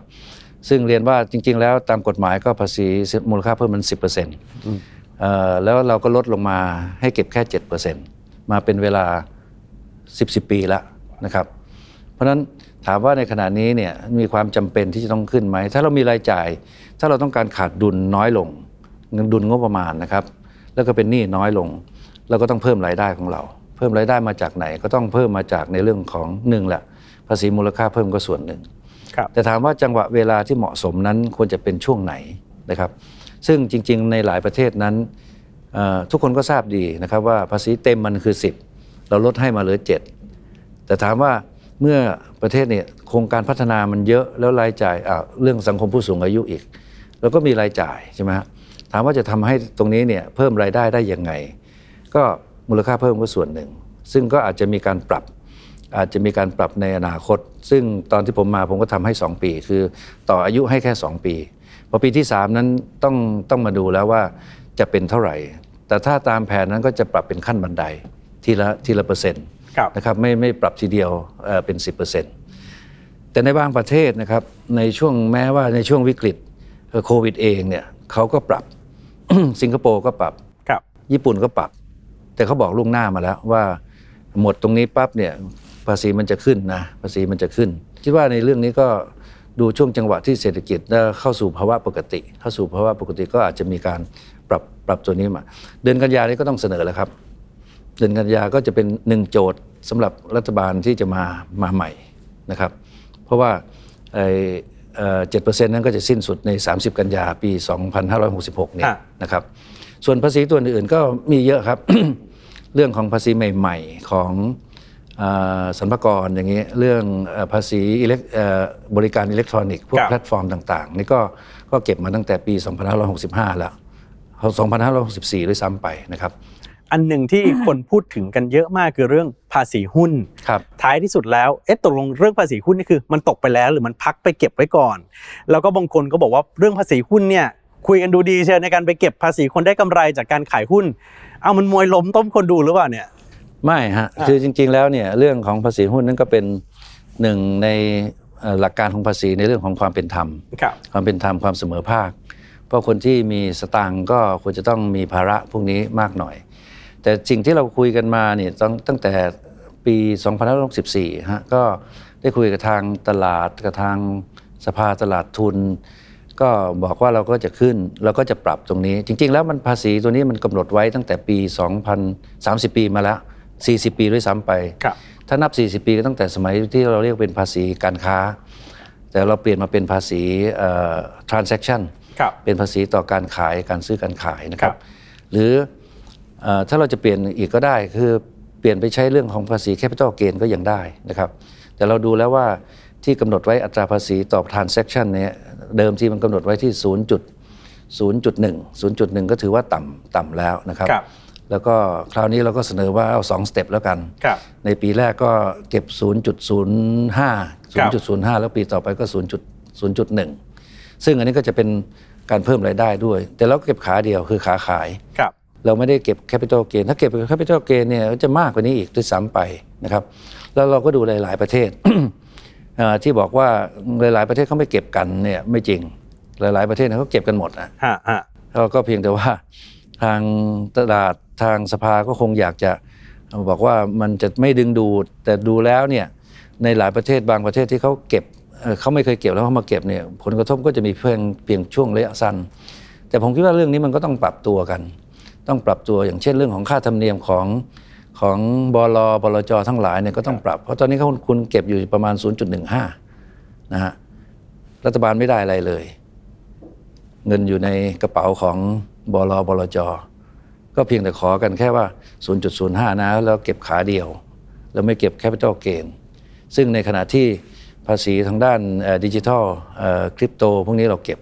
ซึ่งเรียนว่าจริง ๆ แล้วตามกฎหมายก็ภาษีมูลค่าเพิ่มมัน 10%เอ่อแล้วเราก็ลดลงมาให้เก็บแค่ 7%มาเป็นเวลา 10 10ปีแล้วนะครับ เพราะฉะนั้นถามว่าในขณะนี้เนี่ยมีความจำเป็นที่จะต้องขึ้นไหม ถ้าเรามีรายจ่าย ถ้าเราต้องการขาดดุลน้อยลงเงินดุลงบประมาณนะครับ แล้วก็เป็นหนี้น้อยลง เราก็ต้องเพิ่มรายได้ของเรา เพิ่มรายได้มาจากไหนก็ต้องเพิ่มมาจากในเรื่องของหนึ่งแหละภาษีมูลค่าเพิ่มก็ส่วนหนึ่งครับแต่ถามว่าจังหวะเวลาที่เหมาะสมนั้นควรจะเป็นช่วงไหนนะครับ ซึ่งจริงๆ ในหลายประเทศนั้นเอ่อทุกคนก็ทราบดีนะครับว่าภาษีเต็มมันคือ 10 เราลดให้มาเหลือ 7 แต่ถามว่าเมื่อประเทศเนี่ยโครงการพัฒนามันเยอะแล้วรายจ่ายเรื่องสังคมผู้สูงอายุอีก แล้วก็มีรายจ่ายใช่ไหมฮะถามว่าจะทำให้ตรงนี้เนี่ยเพิ่มรายได้ได้ยังไง ก็มูลค่าเพิ่มก็ส่วนหนึ่ง ซึ่งก็อาจจะมีการปรับ อาจจะมีการปรับในอนาคต ซึ่งตอนที่ผมมาผมก็ทำให้ 2 ปี คือต่ออายุให้แค่ 2 ปีพอปีที่ 3 นั้นต้องต้องมาดูแล้วว่าจะเป็นเท่าไหร่ แต่ถ้าตามแผนนั้นก็จะปรับเป็นขั้นบันได ทีละทีละเปอร์เซ็นต์ครับนะครับไม่ไม่ปรับทีเดียวเอ่อเป็น 10%แต่ในบางประเทศนะครับในช่วงแม้ว่าในช่วงวิกฤตเอ่อโควิดเองเนี่ยเขาก็ปรับสิงคโปร์ก็ปรับครับญี่ปุ่นก็ปรับ แต่เขาบอกล่วงหน้ามาแล้วว่าหมดตรงนี้ปั๊บเนี่ยภาษีมันจะขึ้นนะภาษีมันจะขึ้น คิดว่าในเรื่องนี้ก็ดูช่วงจังหวะที่เศรษฐกิจได้เข้าสู่ภาวะปกติ เข้าสู่ภาวะปกติก็อาจจะมีการปรับปรับตัวนี้มา เดือนกันยานี้ก็ต้องเสนอแล้วครับ เดือนกันยาก็จะเป็นหนึ่งโจทย์สำหรับรัฐบาลที่จะมามาใหม่นะครับ เพราะว่าเจ็ดเปอร์เซ็นต์นั้นก็จะสิ้นสุดใน 30 กันยาปี 2566 เนี่ยฮะนะครับ ส่วนภาษีตัวอื่นๆก็มีเยอะครับ เรื่องของภาษีใหม่ ๆ ของเอ่อสรรพากรอย่างนี้เรื่องเอ่อภาษีอิเล็กเอ่อบริการอิเล็กทรอนิกส์พวกครับแพลตฟอร์มต่างๆ นี่ก็ก็เก็บมมาตั้งแต่ปี 2565 แล้ว 2564 ด้วยซ้ำไปนะครับ อันหนึ่งที่คนพูดถึงกันเยอะมากคือเรื่องภาษีหุ้นครับท้ายที่สุดแล้วเอ๊ะตกลงเรื่องภาษีหุ้นนี่คือ มันตกไปแล้วหรือมันพักไปเก็บไว้ก่อน แล้วก็บางคนก็บอกว่าเรื่องภาษีหุ้นเนี่ยคุยกันดูดีเชียวในการไปเก็บภาษีคนได้กำไรจากการขายหุ้น เอามันมวยล้มต้มคนดูหรือเปล่าเนี่ยไม่ฮะอ่าคือจริง ๆ แล้วเนี่ยเรื่องของภาษีหุ้นนั่นก็เป็นหนึ่งในเอ่อหลักการของภาษีในเรื่องของความเป็นธรรมครับความเป็นธรรมความเสมอภาค เพราะคนที่มีสตางค์ก็ควรจะต้องมีภาระพวกนี้มากหน่อย แต่สิ่งที่เราคุยกันมาเนี่ยตั้งตั้งแต่ปี2564ฮะก็ได้คุยกับทางตลาดกับทางสภาตลาดทุน ก็บอกว่าเราก็จะขึ้นเราก็จะปรับตรงนี้ จริง ๆ แล้วมันภาษีตัวนี้มันกำหนดไว้ตั้งแต่ปี 2030 ปีมาแล้ว 40 ปีด้วยซ้ำไปครับถ้านับ 40 ปีก็ตั้งแต่สมัยที่เราเรียกเป็นภาษีการค้า แต่เราเปลี่ยนมาเป็นภาษีเอ่อ transaction ครับเป็นภาษีต่อการขายการซื้อการขายนะครัครับบหรือเออ ถ้าเราจะเปลี่ยนอีกก็ได้ คือเปลี่ยนไปใช้เรื่องของภาษี capital gain ก็ยังได้นะครับ แต่เราดูแล้วว่าที่กำหนดไว้อัตราภาษีต่อ transaction เนี่ยเดิมที่มันกำหนดไว้ที่ 0.0.1 0.1 ก็ถือว่าต่ำต่ำแล้วนะครับครับแล้วก็คราวนี้เราก็เสนอว่าเอา2สเต็ปแล้วกันครับในปีแรกก็เก็บ 0.05ครับ0.05 แล้วปีต่อไปก็ 0.0.1 ซึ่งอันนี้ก็จะเป็นการเพิ่มรายได้ด้วย แต่เราเก็บขาเดียวคือขาขายครับ เราไม่ได้เก็บ capital gain ถ้าเก็บ capital gain เนี่ยก็จะมากกว่านี้อีกด้วยซ้ำไปนะครับ แล้วเราก็ดูหลาย ๆประเทศเอ่อที่บอกว่าหลาย ๆ ประเทศเขาไม่เก็บกันเนี่ยไม่จริง หลาย ๆ ประเทศเนี่ยเขาเก็บกันหมดนะฮะฮะเราก็เพียงแต่ว่าทางตลาดทางสภาก็คงอยากจะบอกว่ามันจะไม่ดึงดูดแต่ดูแล้วเนี่ยในหลายประเทศบางประเทศที่เขาเก็บเอ่อเขาไม่เคยเก็บแล้วเขามาเก็บเนี่ยผลกระทบก็จะมีเพียงเพียงช่วงระยะสั้น แต่ผมคิดว่าเรื่องนี้มันก็ต้องปรับตัวกัน ต้องปรับตัวอย่างเช่นเรื่องของค่าธรรมเนียมของของบลบลจทั้งหลายเนี่ยก็ต้องปรับ เพราะตอนนี้เขาคุณเก็บอยู่ประมาณ 0.15 นะฮะรัฐบาลไม่ได้อะไรเลย เงินอยู่ในกระเป๋าของบล. บลจ.ก็เพียงแต่ขอกันแค่ว่า 0.05 นะ แล้วเก็บขาเดียว แล้วไม่เก็บ capital gain ซึ่งในขณะที่ภาษีทางด้านดิจิทัลคริปโตพวกนี้เราเก็บ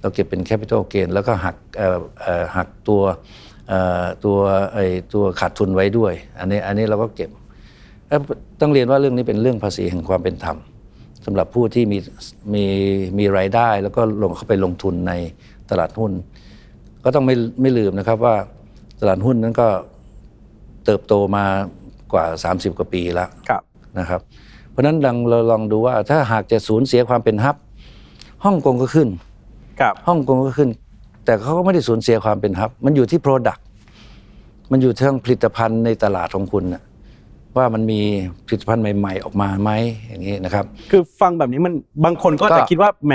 เราเก็บเป็น capital gain แล้วก็หักเอ่อเอ่อหักตัวเอ่อ ตัวไอ้ตัวขาดทุนไว้ด้วย อันนี้อันนี้เราก็เก็บเอ่อต้องเรียนว่าเรื่องนี้เป็นเรื่องภาษีแห่งความเป็นธรรมสำหรับผู้ที่มีมีมีรายได้ แล้วก็ลงเข้าไปลงทุนในตลาดหุ้น ก็ต้องไม่ไม่ลืมนะครับว่าตลาดหุ้นนั้นก็เติบโตมากว่า 30 กว่าปีแล้วครับนะครับ เพราะฉะนั้นลองเราลองดูว่าถ้าหากจะสูญเสียความเป็นฮับฮ่องกงก็ขึ้นครับฮ่องกงก็ขึ้น แต่เขาก็ไม่ได้สูญเสียความเป็นฮับ มันอยู่ที่ Product มันอยู่ที่ผลิตภัณฑ์ในตลาดของคุณนะว่ามันมีผลิตภัณฑ์ใหม่ ๆ ออกมาไหมอย่างนี้นะครับ คือฟังแบบนี้มันบางคนก็ก็ จะคิดว่าแหม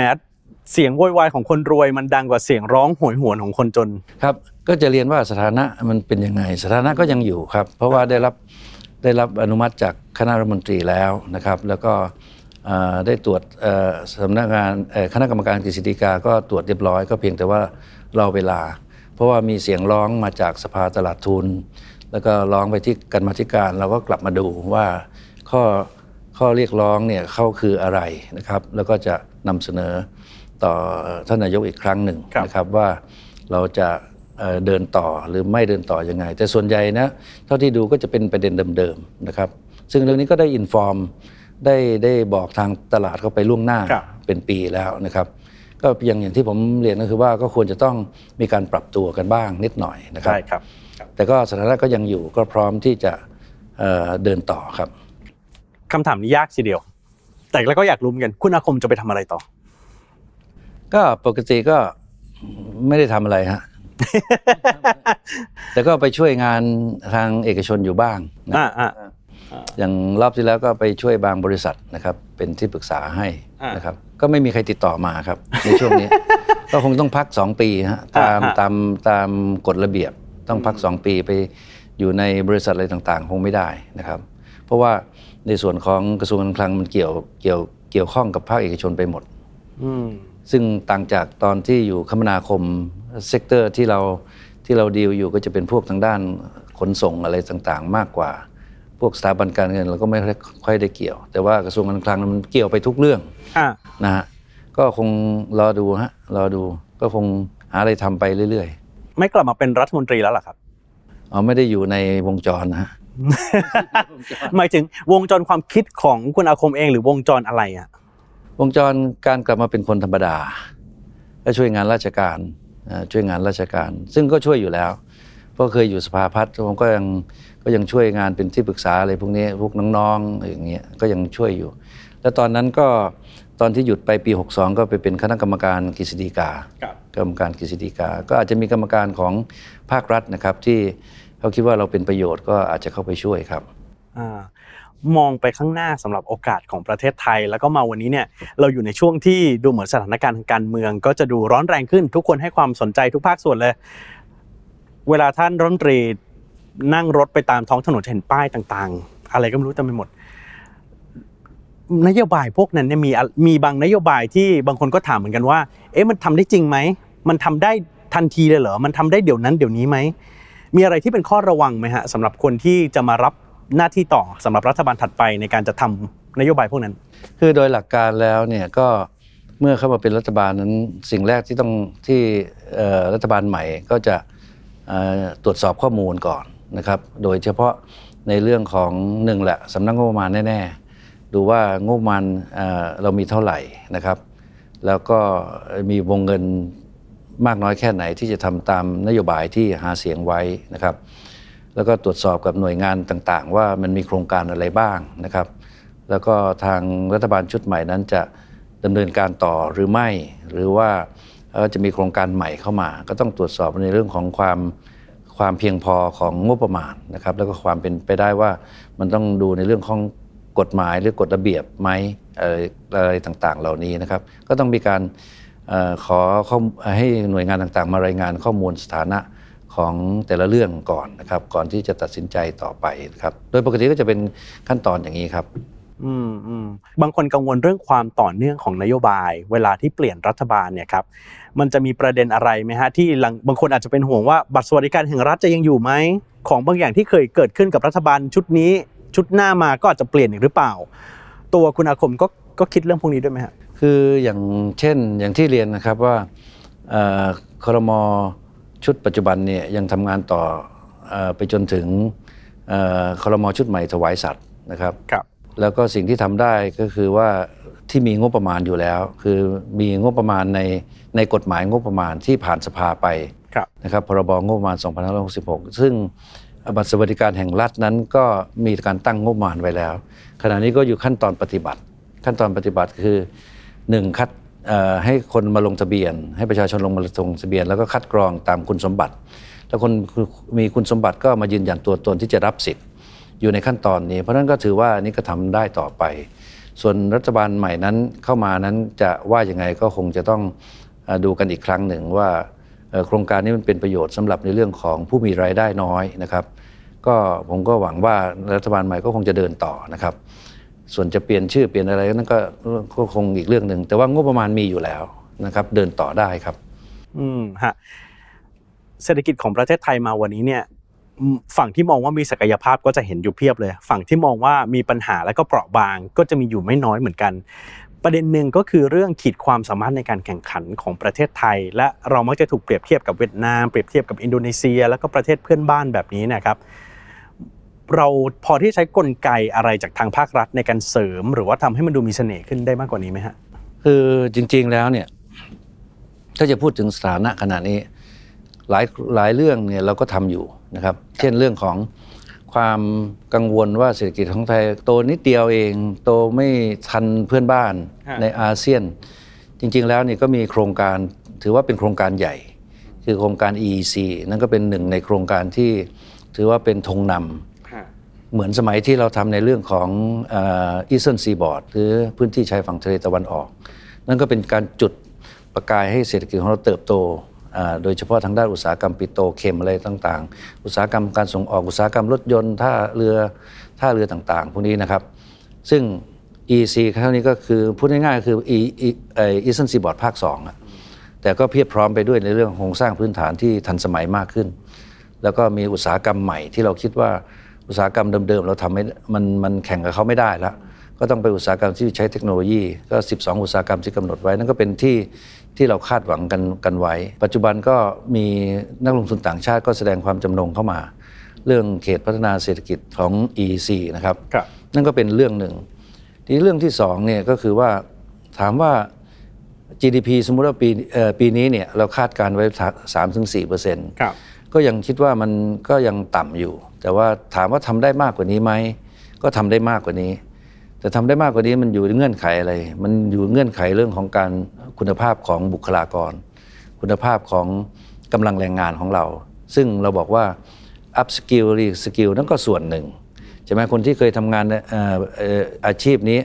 เสียงโวยวายของคนรวยมันดังกว่าเสียงร้องโหยหวนของคนจน ครับ ก็จะเรียนว่าสถานะมันเป็นยังไง สถานะก็ยังอยู่ครับ เพราะว่าได้รับได้รับอนุมัติจากคณะรัฐมนตรีแล้วนะครับ แล้วก็เอ่อ ได้ตรวจเอ่อสำนักงานเอ่อคณะกรรมการกฤษฎีกาก็ตรวจเรียบร้อยก็เพียงแต่ว่ารอเวลา เพราะว่ามีเสียงร้องมาจากสภาตลาดทุน แล้วก็ร้องไปที่กรรมาธิการเราก็กลับมาดูว่าข้อข้อเรียกร้องเนี่ยเข้าคืออะไรนะครับ แล้วก็จะนำเสนอต่อท่านนายกอีกครั้งหนึ่งครับนะครับว่าเราจะเอ่อเดินต่อหรือไม่เดินต่อยังไง แต่ส่วนใหญ่นะเท่าที่ดูก็จะเป็นประเด็นเดิมๆนะครับ ซึ่งเรื่องนี้ก็ได้อินฟอร์ม ได้ได้บอกทางตลาดเข้าไปล่วงหน้าครับเป็นปีแล้วนะครับ ก็อย่างอย่างที่ผมเรียนก็คือว่าก็ควรจะต้องมีการปรับตัวกันบ้างนิดหน่อยนะครับใช่ครับ แต่ก็สถานะก็ยังอยู่ก็พร้อมที่จะเอ่อเดินต่อครับคำถามนี้ยากทีเดียว แต่แล้วก็อยากรู้เหมือนกันคุณอาคมจะไปทำอะไรต่อ ก็ปกติก็ไม่ได้ทำอะไรฮะแต่ก็ไปช่วยงานทางเอกชนอยู่บ้างนะ อ่าอ่าอย่างรอบที่แล้วก็ไปช่วยบางบริษัทนะครับ เป็นที่ปรึกษาให้อ่านนะครับ ก็ไม่มีใครติดต่อมาครับ ในช่วงนี้ ก็คงต้องพัก 2 ปีฮะตามอ่าตามตามกฎระเบียบต้องพัก 2 ปีไปอยู่ในบริษัทอะไรต่างๆ คงไม่ได้นะครับ เพราะว่าในส่วนของกระทรวงการคลังมันเกี่ยวเกี่ยวเกี่ยวข้องกับภาคเอกชนไปหมดอืมซึ่งต่างจากตอนที่อยู่คมนาคม sector ที่เราที่เราดีลอยู่ก็จะเป็นพวกทางด้านขนส่งอะไรต่างๆ มากกว่า พวกสถาบันการเงินเราก็ไม่ค่อยได้เกี่ยว แต่ว่ากระทรวงการคลังมันเกี่ยวไปทุกเรื่องอ่านะฮะก็คงรอดูฮะรอดูก็คงหาอะไรทำไปเรื่อยไม่กลับมาเป็นรัฐมนตรีแล้วเหรอครับๆอ๋อไม่ได้อยู่ในวงจรนะฮะหมายถึงวงจรความคิดของคุณอาคมเองหรือวงจรอะไรอะวงจรการกลับมาเป็นคนธรรมดาและช่วยงานราชการเอ่อช่วยงานราชการ ซึ่งก็ช่วยอยู่แล้ว เพราะเคยอยู่สภาพัฒน์ผมก็ยัง ก็ยังช่วยงานเป็นที่ปรึกษาอะไรพวกนี้พวกน้องๆอย่างเงี้ยก็ยังช่วยอยู่ แล้วตอนนั้นก็ตอนที่หยุดไปปี 62 ก็ไปเป็นคณะกรรมการกฤษฎีกาครับกรรมการกฤษฎีกา ก็อาจจะมีกรรมการของภาครัฐนะครับ ที่เขาคิดว่าเราเป็นประโยชน์ก็อาจจะเข้าไปช่วยครับอ่ามองไปข้างหน้าสำหรับโอกาสของประเทศไทย แล้วก็มาวันนี้เนี่ยเราอยู่ในช่วงที่ดูเหมือนสถานการณ์ทางการเมือง ก็จะดูร้อนแรงขึ้นทุกคนให้ความสนใจทุกภาคส่วนเลย เวลาท่านรัฐมนตรี นั่งรถไปตามท้องถนนเห็นป้ายต่างๆ อะไรก็ไม่รู้เต็มไปหมด นโยบายพวกนั้นเนี่ยมีมีบางนโยบายที่บางคนก็ถามเหมือนกันว่า เอ๊ะมันทำได้จริงไหมมันทำได้ทันทีเลยเหรอมันทำได้เดี๋ยวนั้นเดี๋ยวนี้ไหมมีอะไรที่เป็นข้อระวังไหมฮะสำหรับคนที่จะมารับหน้าที่ต่อสำหรับรัฐบาลถัดไปในการจะทำนโยบายพวกนั้น คือโดยหลักการแล้วเนี่ยก็เมื่อเข้ามาเป็นรัฐบาลนั้นสิ่งแรกที่ต้องที่รัฐบาลใหม่ก็จะตรวจสอบข้อมูลก่อน นะครับ โดยเฉพาะในเรื่องของหนึ่งแหละสำนักงบประมาณแน่ๆ ดูว่างบประมาณเเรามีเท่าไหร่นะครับ แล้วก็มีวงเงินมากน้อยแค่ไหนที่จะทำตามนโยบายที่หาเสียงไว้นะครับ แล้วก็ตรวจสอบกับหน่วยงานต่างๆ ว่ามันมีโครงการอะไรบ้างนะครับ แล้วก็ทางรัฐบาลชุดใหม่นั้นจะดำเนินการต่อหรือไม่ หรือว่าจะมีโครงการใหม่เข้ามา ก็ต้องตรวจสอบในเรื่องของความ ความเพียงพอของงบประมาณนะครับ แล้วก็ความเป็นไปได้ว่ามันต้องดูในเรื่องของกฎหมายหรือกฎระเบียบไหมอะไรอะไรต่างๆ เหล่านี้นะครับ ก็ต้องมีการขอข้อให้หน่วยงานต่างๆ มารายงานข้อมูลสถานะของแต่ละเรื่องก่อนนะครับ ก่อนที่จะตัดสินใจต่อไปนะครับ โดยปกติก็จะเป็นขั้นตอนอย่างนี้ครับอืมอืมบางคนกังวลเรื่องความต่อเนื่องของนโยบาย เวลาที่เปลี่ยนรัฐบาลเนี่ยครับ มันจะมีประเด็นอะไรไหมฮะที่หลังบางคนอาจจะเป็นห่วงว่าบัตรสวัสดิการแห่งรัฐจะยังอยู่ไหมของบางอย่างที่เคยเกิดขึ้นกับรัฐบาลชุดนี้ ชุดหน้ามาก็อาจจะเปลี่ยนอีกหรือเปล่า ตัวคุณอาคมก็ก็คิดเรื่องพวกนี้ด้วยไหมฮะคืออย่างเช่นอย่างที่เรียนนะครับว่าเอ่อครมชุดปัจจุบันเนี่ยยังทำงานต่อเอ่อไปจนถึงเอ่อครมชุดใหม่ถวายสัตว์นะครับครับแล้วก็สิ่งที่ทำได้ก็คือว่า ที่มีงบประมาณอยู่แล้ว คือมีงบประมาณในในกฎหมายงบประมาณที่ผ่านสภาไปครับนะครับพรบงบประมาณ 2566 ซึ่งบัตรสวัสดิการแห่งรัฐนั้นก็มีการตั้งงบประมาณไว้แล้ว ขณะนี้ก็อยู่ขั้นตอนปฏิบัติ ขั้นตอนปฏิบัติคือหนึ่งคัดเอ่อให้คนมาลงทะเบียน ให้ประชาชนลงมาลงทะเบียน แล้วก็คัดกรองตามคุณสมบัติ แล้วคนมีคุณสมบัติก็มายืนยันตัวตนที่จะรับสิทธิ์อยู่ในขั้นตอนนี้ เพราะฉะนั้นก็ถือว่าอันนี้ก็ทำได้ต่อไป ส่วนรัฐบาลใหม่นั้นเข้ามานั้นจะว่ายังไงก็คงจะต้องดูกันอีกครั้งหนึ่งว่าโครงการนี้มันเป็นประโยชน์สำหรับในเรื่องของผู้มีรายได้น้อยนะครับ ก็ผมก็หวังว่ารัฐบาลใหม่ก็คงจะเดินต่อนะครับ ส่วนจะเปลี่ยนชื่อเปลี่ยนอะไรนั่นก็ก็คงอีกเรื่องหนึ่งแต่ว่างบประมาณมีอยู่แล้วนะครับ เดินต่อได้ครับ อืมฮะเศรษฐกิจของประเทศไทยมาวันนี้เนี่ย ฝั่งที่มองว่ามีศักยภาพก็จะเห็นอยู่เพียบเลย ฝั่งที่มองว่ามีปัญหาแล้วก็เปราะบางก็จะมีอยู่ไม่น้อยเหมือนกัน ประเด็นหนึ่งก็คือเรื่องขีดความสามารถในการแข่งขันของประเทศไทย และเรามักจะถูกเปรียบเทียบกับเวียดนามเปรียบเทียบกับอินโดนีเซีย แล้วก็ประเทศเพื่อนบ้านแบบนี้นะครับเราพอที่ใช้กลไกอะไรจากทางภาครัฐในการเสริม หรือว่าทำให้มันดูมีเสน่ห์ขึ้นได้มากกว่านี้ไหมฮะคือจริง ๆแล้วเนี่ย ถ้าจะพูดถึงสถานะขณะนี้ หลายหลายเรื่องเนี่ยเราก็ทำอยู่นะครับ เช่นเรื่องของความกังวลว่าเศรษฐกิจของไทยโตนิดเดียวเอง โตไม่ทันเพื่อนบ้านฮะในอาเซียน จริงๆแล้วนี่ก็มีโครงการถือว่าเป็นโครงการใหญ่ คือโครงการ EEC นั่นก็เป็นหนึ่งในโครงการที่ถือว่าเป็นธงนำเหมือนสมัยที่เราทำในเรื่องของ Eastern Seaboard หรือพื้นที่ชายฝั่งทะเลตะวันออก นั่นก็เป็นการจุดประกายให้เศรษฐกิจของเราเติบโตอ่า โดยเฉพาะทางด้านอุตสาหกรรมปิโตรเคมีอะไรต่างๆ อุตสาหกรรมการส่งออกอุตสาหกรรมรถยนต์ท่าเรือท่าเรือต่างๆ พวกนี้นะครับ ซึ่ง EEC ครั้งนี้ก็คือพูดง่ายๆคือ E อีสเทิร์นซีบอร์ดภาค2อะแต่ก็เพียบพร้อมไปด้วยในเรื่องโครงสร้างพื้นฐานที่ทันสมัยมากขึ้น แล้วก็มีอุตสาหกรรมใหม่ที่เราคิดว่าอุตสาหกรรมเดิมๆ เราทำไม่มันมันแข่งกับเขาไม่ได้แล้วก็ต้องไปอุตสาหกรรมที่ใช้เทคโนโลยีก็ 12 อุตสาหกรรมที่กำหนดไว้ นั่นก็เป็นที่ ที่เราคาดหวังกันกันไว้ ปัจจุบันก็มีนักลงทุนต่างชาติก็แสดงความจำนงเข้ามา เรื่องเขตพัฒนาเศรษฐกิจของ EEC นะครับครับนั่นก็เป็นเรื่องหนึ่ง ทีนี้เรื่องที่สองเนี่ยก็คือว่าถามว่า GDP สมมุติว่าปีเอ่อปีนี้เนี่ยเราคาดการไว้สามถึงสี่เปอร์เซ็นต์ครับก็ยังคิดว่ามันก็ยังต่ำอยู่ แต่ว่าถามว่าทำได้มากกว่านี้ไหมก็ทำได้มากกว่านี้ แต่ทำได้มากกว่านี้มันอยู่ในเงื่อนไขอะไร มันอยู่เงื่อนไขเรื่องของการคุณภาพของบุคลากร คุณภาพของกำลังแรงงานของเรา ซึ่งเราบอกว่า up skill re skill นั่นก็ส่วนหนึ่งใช่ไหมคนที่เคยทำงานเอ่อเอ่ออาชีพนี้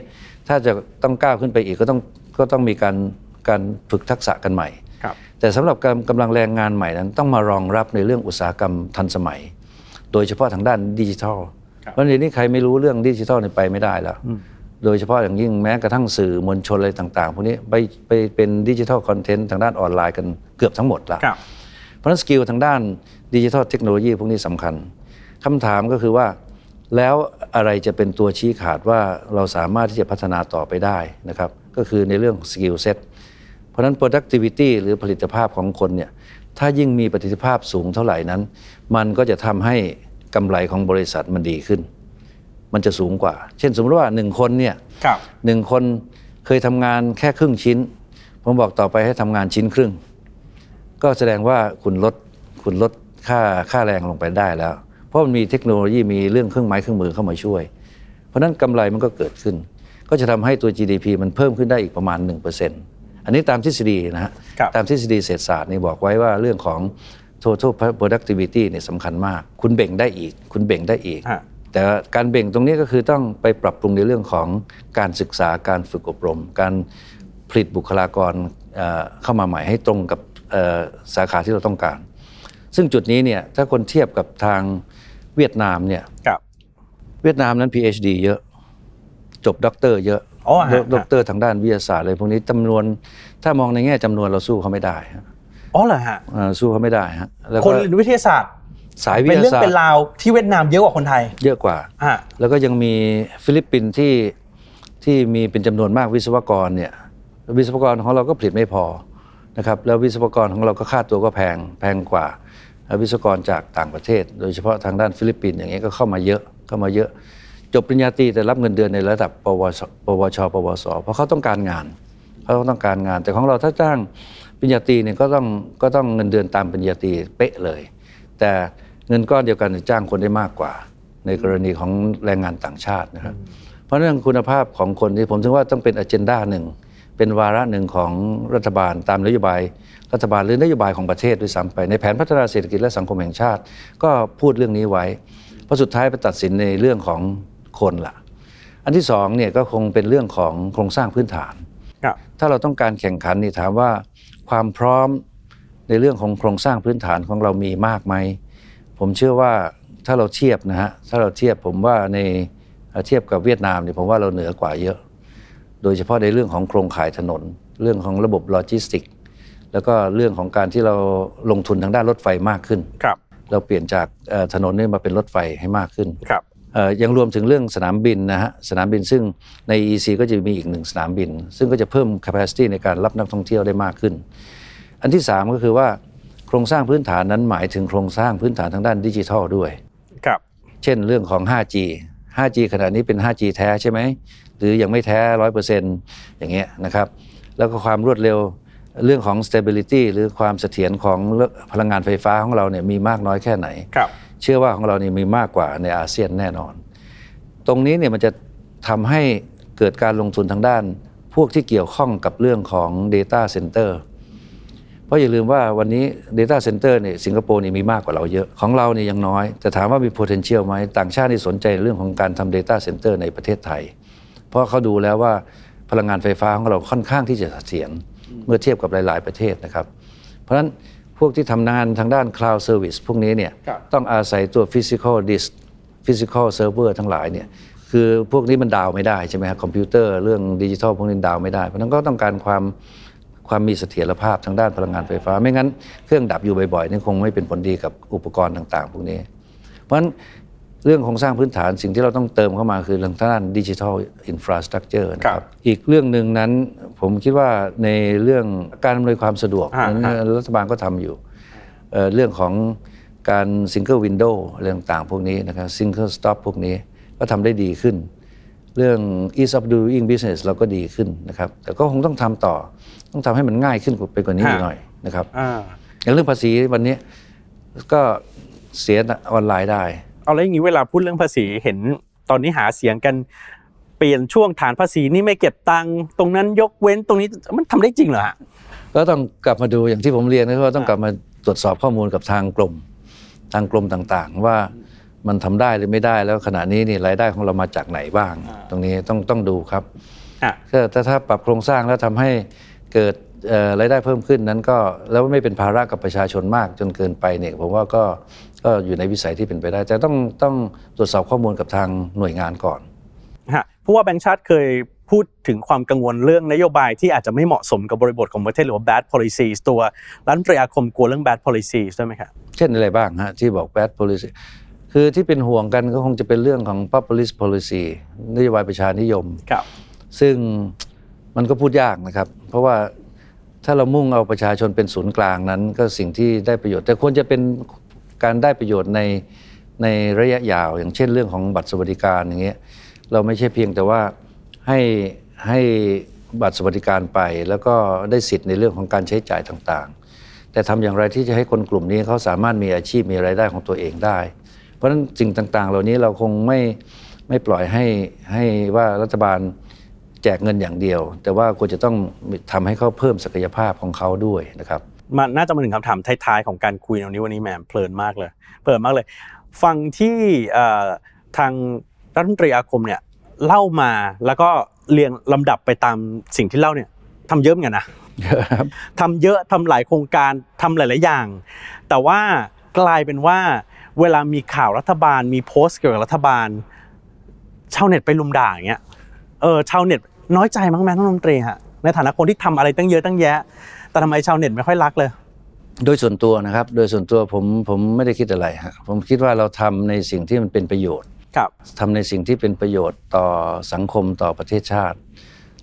ถ้าจะต้องก้าวขึ้นไปอีกก็ต้องก็ต้องมีการการฝึกทักษะกันใหม่ครับแต่สำหรับการกำลังแรงงานใหม่นั้น ต้องมารองรับในเรื่องอุตสาหกรรมทันสมัย โดยเฉพาะทางด้านดิจิทัลครับเพราะเดี๋ยวนี้ใครไม่รู้เรื่องดิจิทัลเนี่ยไปไม่ได้แล้ว โดยเฉพาะอย่างยิ่งแม้กระทั่งสื่อมวลชนอะไรต่าง ๆ พวกนี้ไปไปเป็นดิจิทัลคอนเทนต์ทางด้านออนไลน์กันเกือบทั้งหมดละครับเพราะฉะนั้น skill ทางด้านดิจิทัลเทคโนโลยีพวกนี้สำคัญคำถามก็คือว่าแล้วอะไรจะเป็นตัวชี้ขาดว่าเราสามารถที่จะพัฒนาต่อไปได้นะครับ ก็คือในเรื่อง skill set เพราะฉะนั้น productivity หรือผลิตภาพของคนเนี่ยถ้ายิ่งมีประสิทธิภาพสูงเท่าไหร่นั้น มันก็จะทำให้กำไรของบริษัทมันดีขึ้น มันจะสูงกว่า เช่นสมมติว่าหนึ่งคนเนี่ยครับหนึ่งคนเคยทำงานแค่ครึ่งชิ้น ผมบอกต่อไปให้ทำงานชิ้นครึ่ง ก็แสดงว่าคุณลดคุณลดค่าค่าแรงลงไปได้แล้ว เพราะมันมีเทคโนโลยีมีเรื่องเครื่องไม้เครื่องมือเข้ามาช่วย เพราะฉะนั้นกำไรมันก็เกิดขึ้น ก็จะทำให้ตัว GDP มันเพิ่มขึ้นได้อีกประมาณ 1%อันนี้ตามทฤษฎีนะฮะครับตามทฤษฎีเศรษฐศาสตร์นี่บอกไว้ว่าเรื่องของ total productivity เนี่ยสำคัญมาก คุณเบ่งได้อีก คุณเบ่งได้อีกฮะ แต่การเบ่งตรงนี้ก็คือต้องไปปรับปรุงในเรื่องของการศึกษาการฝึกอบรม การผลิตบุคลากรเอ่อเข้ามาใหม่ให้ตรงกับเอ่อสาขาที่เราต้องการ ซึ่งจุดนี้เนี่ยถ้าคนเทียบกับทางเวียดนามเนี่ยครับเวียดนามนั้น PhD เยอะ จบด็อกเตอร์เยอะอ๋อฮะด็อกเตอร์ทางด้านวิทยาศาสตร์เลยพวกนี้จำนวนถ้ามองในแง่จำนวนเราสู้เขาไม่ได้ฮะอ๋อเหรอฮะเอ่อสู้เขาไม่ได้ฮะแล้วก็คนเรียนวิทยาศาสตร์ สายวิทยาศาสตร์เป็นเรื่องเป็นราวที่เวียดนามเยอะกว่าคนไทย เยอะกว่าฮะแล้วก็ยังมีฟิลิปปินส์ที่ที่มีเป็นจำนวนมากวิศวกรเนี่ยวิศวกรของเราก็ผลิตไม่พอนะครับแล้ววิศวกรของเราก็ค่าตัวก็แพงแพงกว่าวิศวกรจากต่างประเทศ โดยเฉพาะทางด้านฟิลิปปินส์อย่างเงี้ยก็เข้ามาเยอะเข้ามาเยอะ จบปริญญาตรีแต่รับเงินเดือนในระดับปวชปวชปวสเพราะเขาต้องการงานเขาต้องการงาน แต่ของเราถ้าจ้างปริญญาตรีเนี่ยก็ต้องก็ต้องเงินเดือนตามปริญญาตรีเป๊ะเลย แต่ เงินก้อนเดียวกันจะจ้างคนได้มากกว่า ในกรณีของแรงงานต่างชาตินะครับเพราะเรื่องคุณภาพของคนที่ผมถึงว่าต้องเป็นอ g e n d a หนึ่งเป็นวาระหนึ่งของรัฐบาลตามนโยบาย รัฐบาลหรือนโยบายของประเทศด้วยซ้ำไป ในแผนพัฒนาเศรษฐกิจและสังคมแห่งชาติ ก็พูดเรื่องนี้ไว้เพราะสุดท้ายไปตัดสินในเรื่องของคนละอันที่สองเนี่ยก็คงเป็นเรื่องของโครงสร้างพื้นฐานครับถ้าเราต้องการแข่งขันนี่ถามว่าความพร้อมในเรื่องของโครงสร้างพื้นฐานของเรามีมากไหม ผมเชื่อว่าถ้าเราเทียบนะฮะถ้าเราเทียบผมว่าในเอ่อเทียบกับเวียดนามเนี่ยผมว่าเราเหนือกว่าเยอะ โดยเฉพาะในเรื่องของโครงข่ายถนน เรื่องของระบบโลจิสติก แล้วก็เรื่องของการที่เราลงทุนทางด้านรถไฟมากขึ้นครับเราเปลี่ยนจากเอ่อถนนนี่มาเป็นรถไฟให้มากขึ้นครับเอ่อยังรวมถึงเรื่องสนามบินนะฮะสนามบินซึ่งใน EC ก็จะมีอีกหนึ่งสนามบิน ซึ่งก็จะเพิ่ม capacity ในการรับนักท่องเที่ยวได้มากขึ้น อันที่ 3 ก็คือว่า โครงสร้างพื้นฐานนั้นหมายถึงโครงสร้างพื้นฐานทางด้านดิจิทัลด้วย ครับ เช่นเรื่องของ 5G 5G ขณะนี้เป็น 5G แท้ใช่ไหม หรือยังไม่แท้100%อย่างเงี้ยนะครับ แล้วก็ความรวดเร็วเรื่องของ stability หรือความเสถียรของพลังงานไฟฟ้าของเราเนี่ยมีมากน้อยแค่ไหน ครับ เชื่อว่าของเรานี่มีมากกว่าในอาเซียนแน่นอน ตรงนี้เนี่ยมันจะทำให้เกิดการลงทุนทางด้าน พวกที่เกี่ยวข้องกับเรื่องของ Data Center เพ ราะอย่าลืมว่าวันนี้ Data Center เนี่ยสิงคโปร์นี่มีมากกว่าเราเยอะ ของเราเนี่ยยังน้อย แต่ถามว่ามี potential ไหมต่างชาตินี่สนใจเรื่องของการทำ Data Center ในประเทศไทย เพราะเขาดูแล้วว่าพลังงานไฟฟ้าของเราค่อนข้างที่จะเสถียรเมื่อเทียบกับหลาย ๆ ประเทศนะครับ เพราะฉะนั้นพวกที่ทำงานทางด้าน cloud service พวกนี้เนี่ยครับต้องอาศัยตัว physical disk physical server ทั้งหลายเนี่ยคือพวกนี้มัน down ไม่ได้ใช่ไหมครับคอมพิวเตอร์เรื่องดิจิทัลพวกนี้ down ไม่ได้ เพราะฉะนั้นก็ต้องการความ ความมีเสถียรภาพทางด้านพลังงานไฟฟ้า ไม่งั้นเครื่องดับอยู่บ่อยๆนี่คงไม่เป็นผลดีกับอุปกรณ์ต่าง ๆ พวกนี้ เพราะฉะนั้นเรื่องโครงสร้างพื้นฐานสิ่งที่เราต้องเติมเข้ามาคือเรื่องด้าน digital infrastructure นะคครัรับอีกเรื่องหนึ่งนั้นผมคิดว่าในเรื่องการอำนวยความสะดวกอ่านั้นอ่ารัฐบาลก็ทำอยู่เอ่อเรื่องของการ single window เรื่องต่างๆพวกนี้นะครับ single stop พวกนี้ก็ทำได้ดีขึ้น เรื่อง ease of doing business เราก็ดีขึ้นนะครับ แต่ก็คงต้องทำต่อ ต้องทำให้มันง่ายขึ้นไปกว่านี้ฮะอีกหน่อยนะครับอ่าอย่างเรื่องภาษีวันนี้ก็เสียออนไลน์ได้ เอาแล้วอย่างนี้เวลาพูดเรื่องภาษีเห็นตอนนี้หาเสียงกันเปลี่ยนช่วงฐานภาษีนี่ไม่เก็บตังค์ตรงนั้นยกเว้นตรงนี้มันทำได้จริงเหรอฮะก็ต้องกลับมาดูอย่างที่ผมเรียนนะครับว่าต้องอ่ากลับมาตรวจสอบข้อมูลกับทางกรมทางกรมต่างๆ ว่า มันทำได้หรือไม่ได้แล้วขณะนี้นี่รายได้ของเรามาจากไหนบ้าง ตรงนี้ต้องต้องดูครับอะก็ถ้าถ้าปรับโครงสร้างแล้วทำให้เกิดเอ่อรายได้เพิ่มขึ้นนั้นก็แล้วไม่เป็นภาระกับประชาชนมากจนเกินไปเนี่ยผมว่าก็ก็อยู่ในวิสัยที่เป็นไปได้แต่ต้องต้องตรวจสอบข้อมูลกับทางหน่วยงานก่อนฮะผู้ว่าแบงค์ชาติเคยพูดถึงความกังวลเรื่องนโยบายที่อาจจะไม่เหมาะสมกับบริบทของประเทศหรือว่า bad policies ตัวรัฐมนตรีอาคมกลัวเรื่อง bad policies ด้วยไหมครับเช่นอะไรบ้างฮะที่บอก bad policy คือที่เป็นห่วงกันก็คงจะเป็นเรื่องของ populist policy นโยบายประชานิยม ครับ ซึ่งมันก็พูดยากนะครับ เพราะว่าถ้าเรามุ่งเอาประชาชนเป็นศูนย์กลางนั้น ก็สิ่งที่ได้ประโยชน์ แต่ควรจะเป็นการได้ประโยชน์ในในระยะยาว อย่างเช่นเรื่องของบัตรสวัสดิการอย่างเงี้ยเราไม่ใช่เพียงแต่ว่าให้ให้บัตรสวัสดิการไป แล้วก็ได้สิทธิ์ในเรื่องของการใช้จ่ายต่างๆ แต่ทำอย่างไรที่จะให้คนกลุ่มนี้เขาสามารถมีอาชีพมีรายได้ของตัวเองได้ เพราะฉะนั้นสิ่งต่าง ๆ เหล่านี้เราคงไม่ไม่ปล่อยให้ให้ว่ารัฐบาลแจกเงินอย่างเดียว แต่ว่าควรจะต้องทำให้เขาเพิ่มศักยภาพของเขาด้วยนะครับมันน่าจะมาถึงคำถามท้ายๆของการคุยในวันนี้วันนี้แหมเพลินมากเลย เพลินมากเลย ฟังที่เอ่อทางรัฐมนตรีอาคมเนี่ยเล่ามาแล้วก็เรียงลำดับไปตามสิ่งที่เล่าเนี่ยทำเยอะเหมือนกันนะครับทำเยอะทำหลายโครงการทำหลาย ๆ อย่าง แต่ว่ากลายเป็นว่า เวลามีข่าวรัฐบาล มีโพสต์เกี่ยวกับรัฐบาล ชาวเน็ตไปลุมด่าอย่างเงี้ยเออชาวเน็ตน้อยใจมั้งแม่ท่านรัฐมนตรีฮะในฐานะคนที่ทำอะไรตั้งเยอะตั้งแยะ แต่ทำไมชาวเน็ตไม่ค่อยรักเลย โดยส่วนตัวนะครับ โดยส่วนตัวผมผมไม่ได้คิดอะไรฮะผมคิดว่าเราทำในสิ่งที่มันเป็นประโยชน์ครับทำในสิ่งที่เป็นประโยชน์ต่อสังคมต่อประเทศชาติ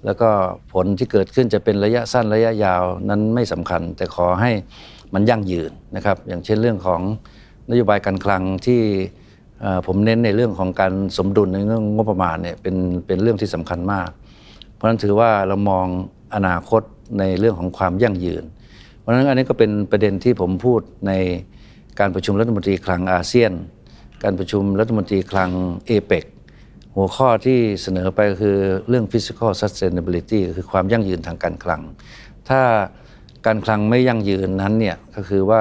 แล้วก็ผลที่เกิดขึ้นจะเป็นระยะสั้นระยะยาวนั้นไม่สำคัญ แต่ขอให้มันยั่งยืนนะครับ อย่างเช่นเรื่องของ นโยบายการคลังที่ผมเน้นในเรื่องของการสมดุลในเรื่องงบประมาณเนี่ยเป็นเป็นเรื่องที่สำคัญมาก เพราะฉะนั้นถือว่าเรามองอนาคตในเรื่องของความยั่งยืน เพราะฉะนั้นอันนี้ก็เป็นประเด็นที่ผมพูดในการประชุมรัฐมนตรีคลังอาเซียน การประชุมรัฐมนตรีคลังเอเปกหัวข้อที่เสนอไปคือเรื่อง physical sustainability คือความยั่งยืนทางการคลัง ถ้าการคลังไม่ยั่งยืนนั้นเนี่ยก็คือว่า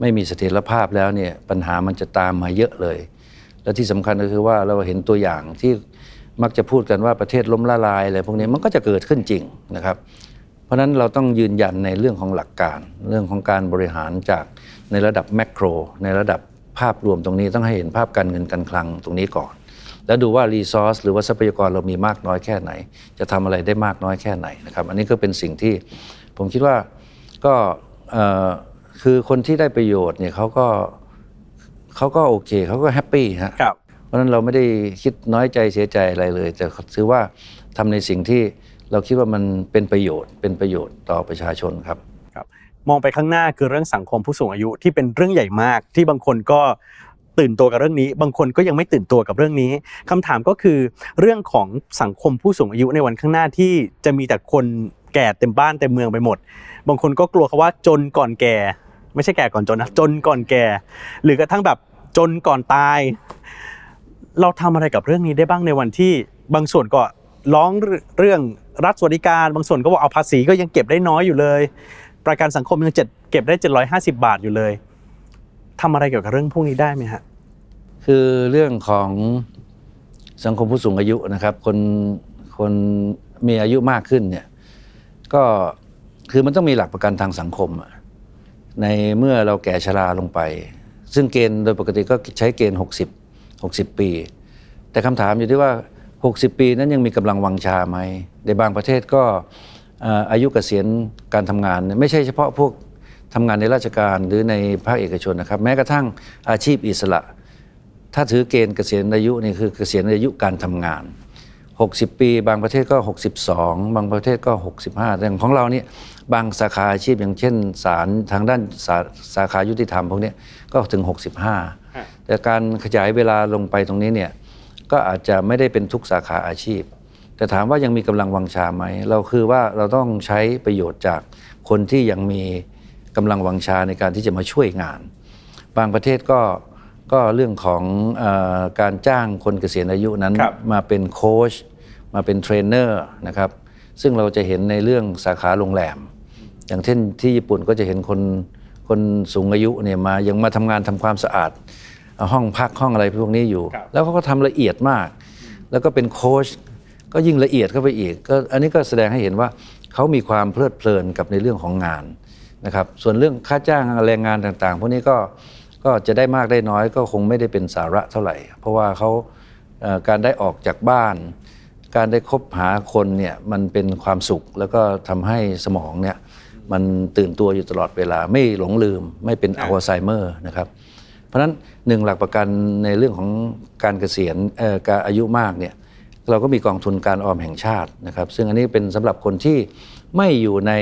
ไม่มีเสถียรภาพแล้วเนี่ยปัญหามันจะตามมาเยอะเลย และที่สำคัญก็คือว่าเราเห็นตัวอย่างที่มักจะพูดกันว่าประเทศล้มละลายอะไรพวกนี้มันก็จะเกิดขึ้นจริงนะครับ เพราะฉะนั้นเราต้องยืนยันในเรื่องของหลักการ เรื่องของการบริหารจากในระดับแมกโรในระดับภาพรวมตรงนี้ต้องให้เห็นภาพการเงินการคลังตรงนี้ก่อน แล้วดูว่ารีซอสหรือว่าทรัพยากรเรามีมากน้อยแค่ไหน จะทำอะไรได้มากน้อยแค่ไหนนะครับ อันนี้ก็เป็นสิ่งที่ผมคิดว่าก็เอ่อ คือคนที่ได้ประโยชน์เนี่ยเขาก็เขาก็โอเคเขาก็ happy ฮะครับเพราะฉะนั้นเราไม่ได้คิดน้อยใจเสียใจอะไรเลย แต่ถือว่าทำในสิ่งที่เราคิดว่ามันเป็นประโยชน์เป็นประโยชน์ต่อประชาชนครับ มองไปข้างหน้าคือเรื่องสังคมผู้สูงอายุที่เป็นเรื่องใหญ่มาก ที่บางคนก็ตื่นตัวกับเรื่องนี้ บางคนก็ยังไม่ตื่นตัวกับเรื่องนี้คำถามก็คือเรื่องของสังคมผู้สูงอายุในวันข้างหน้าที่จะมีแต่คนแก่เต็มบ้านเต็มเมืองไปหมด บางคนก็กลัวเขาว่าจนก่อนแก่ ไม่ใช่แก่ก่อนจนนะจนก่อนแก่ หรือกระทั่งแบบจนก่อนตาย เราทำอะไรกับเรื่องนี้ได้บ้างในวันที่บางส่วนก็ร้องเรื่องรัฐสวัสดิการ บางส่วนก็บอกเอาภาษีก็ยังเก็บได้น้อยอยู่เลย ประกันสังคมยังเจ็ดเก็บได้ 750 บาทอยู่เลยทำอะไรเกี่ยวกับเรื่องพวกนี้ได้ไหมฮะคือเรื่องของสังคมผู้สูงอายุนะครับ คนคนมีอายุมากขึ้นเนี่ยก็คือมันต้องมีหลักประกันทางสังคมอะ ในเมื่อเราแก่ชราลงไป ซึ่งเกณฑ์โดยปกติก็ใช้เกณฑ์ 60 60 ปี แต่คำถามอยู่ที่ว่า 60 ปีนั้นยังมีกำลังวังชาไหมในบางประเทศก็อายุเกษียณการทำงาน ไม่ใช่เฉพาะพวกทำงานในราชการหรือในภาคเอกชนนะครับ แม้กระทั่งอาชีพอิสระ ถ้าถือเกณฑ์เกษียณอายุนี่คือเกษียณอายุการทำงาน 60 ปี บางประเทศก็ 62 บางประเทศก็ 65แต่ของเราเนี่ยบางสาขาอาชีพอย่างเช่นศาลทางด้านสาสาขายุติธรรมพวกเนี้ยก็ถึง 65 แต่การขยายเวลาลงไปตรงนี้เนี่ยก็อาจจะไม่ได้เป็นทุกสาขาอาชีพ แต่ถามว่ายังมีกำลังวังชาไหม เราคือว่าเราต้องใช้ประโยชน์จากคนที่ยังมีกำลังวังชาในการที่จะมาช่วยงาน บางประเทศก็ก็เรื่องของเออการจ้างคนเกษียณอายุนั้นครับมาเป็นโค้ช มาเป็นเทรนเนอร์นะครับซึ่งเราจะเห็นในเรื่องสาขาโรงแรม อย่างเช่นที่ญี่ปุ่นก็จะเห็นคนคนสูงอายุเนี่ยมายังมาทำงานทำความสะอาดเอ่อห้องพักห้องอะไรพวกนี้อยู่ครับแล้วเขาก็ทำละเอียดมาก แล้วก็เป็นโค้ชก็ยิ่งละเอียดเข้าไปอีกก็อันนี้ก็แสดงให้เห็นว่าเขามีความเพลิดเพลินกับในเรื่องของงานนะครับส่วนเรื่องค่าจ้างแรงงานต่างๆ พวกนี้ก็ก็จะได้มากได้น้อยก็คงไม่ได้เป็นสาระเท่าไหร่ เพราะว่าเขาเอ่อการได้ออกจากบ้าน การได้คบหาคนเนี่ยมันเป็นความสุขแล้วก็ทำให้สมองเนี่ยมันตื่นตัวอยู่ตลอดเวลาไม่หลงลืมไม่เป็นอัลไซเมอร์นะครับ เพราะฉะนั้นหนึ่งหลักประกันในเรื่องของการเกษียณเอ่อการอายุมากเนี่ยเราก็มีกองทุนการออมแห่งชาตินะครับ ซึ่งอันนี้เป็นสำหรับคนที่ไม่อยู่ใน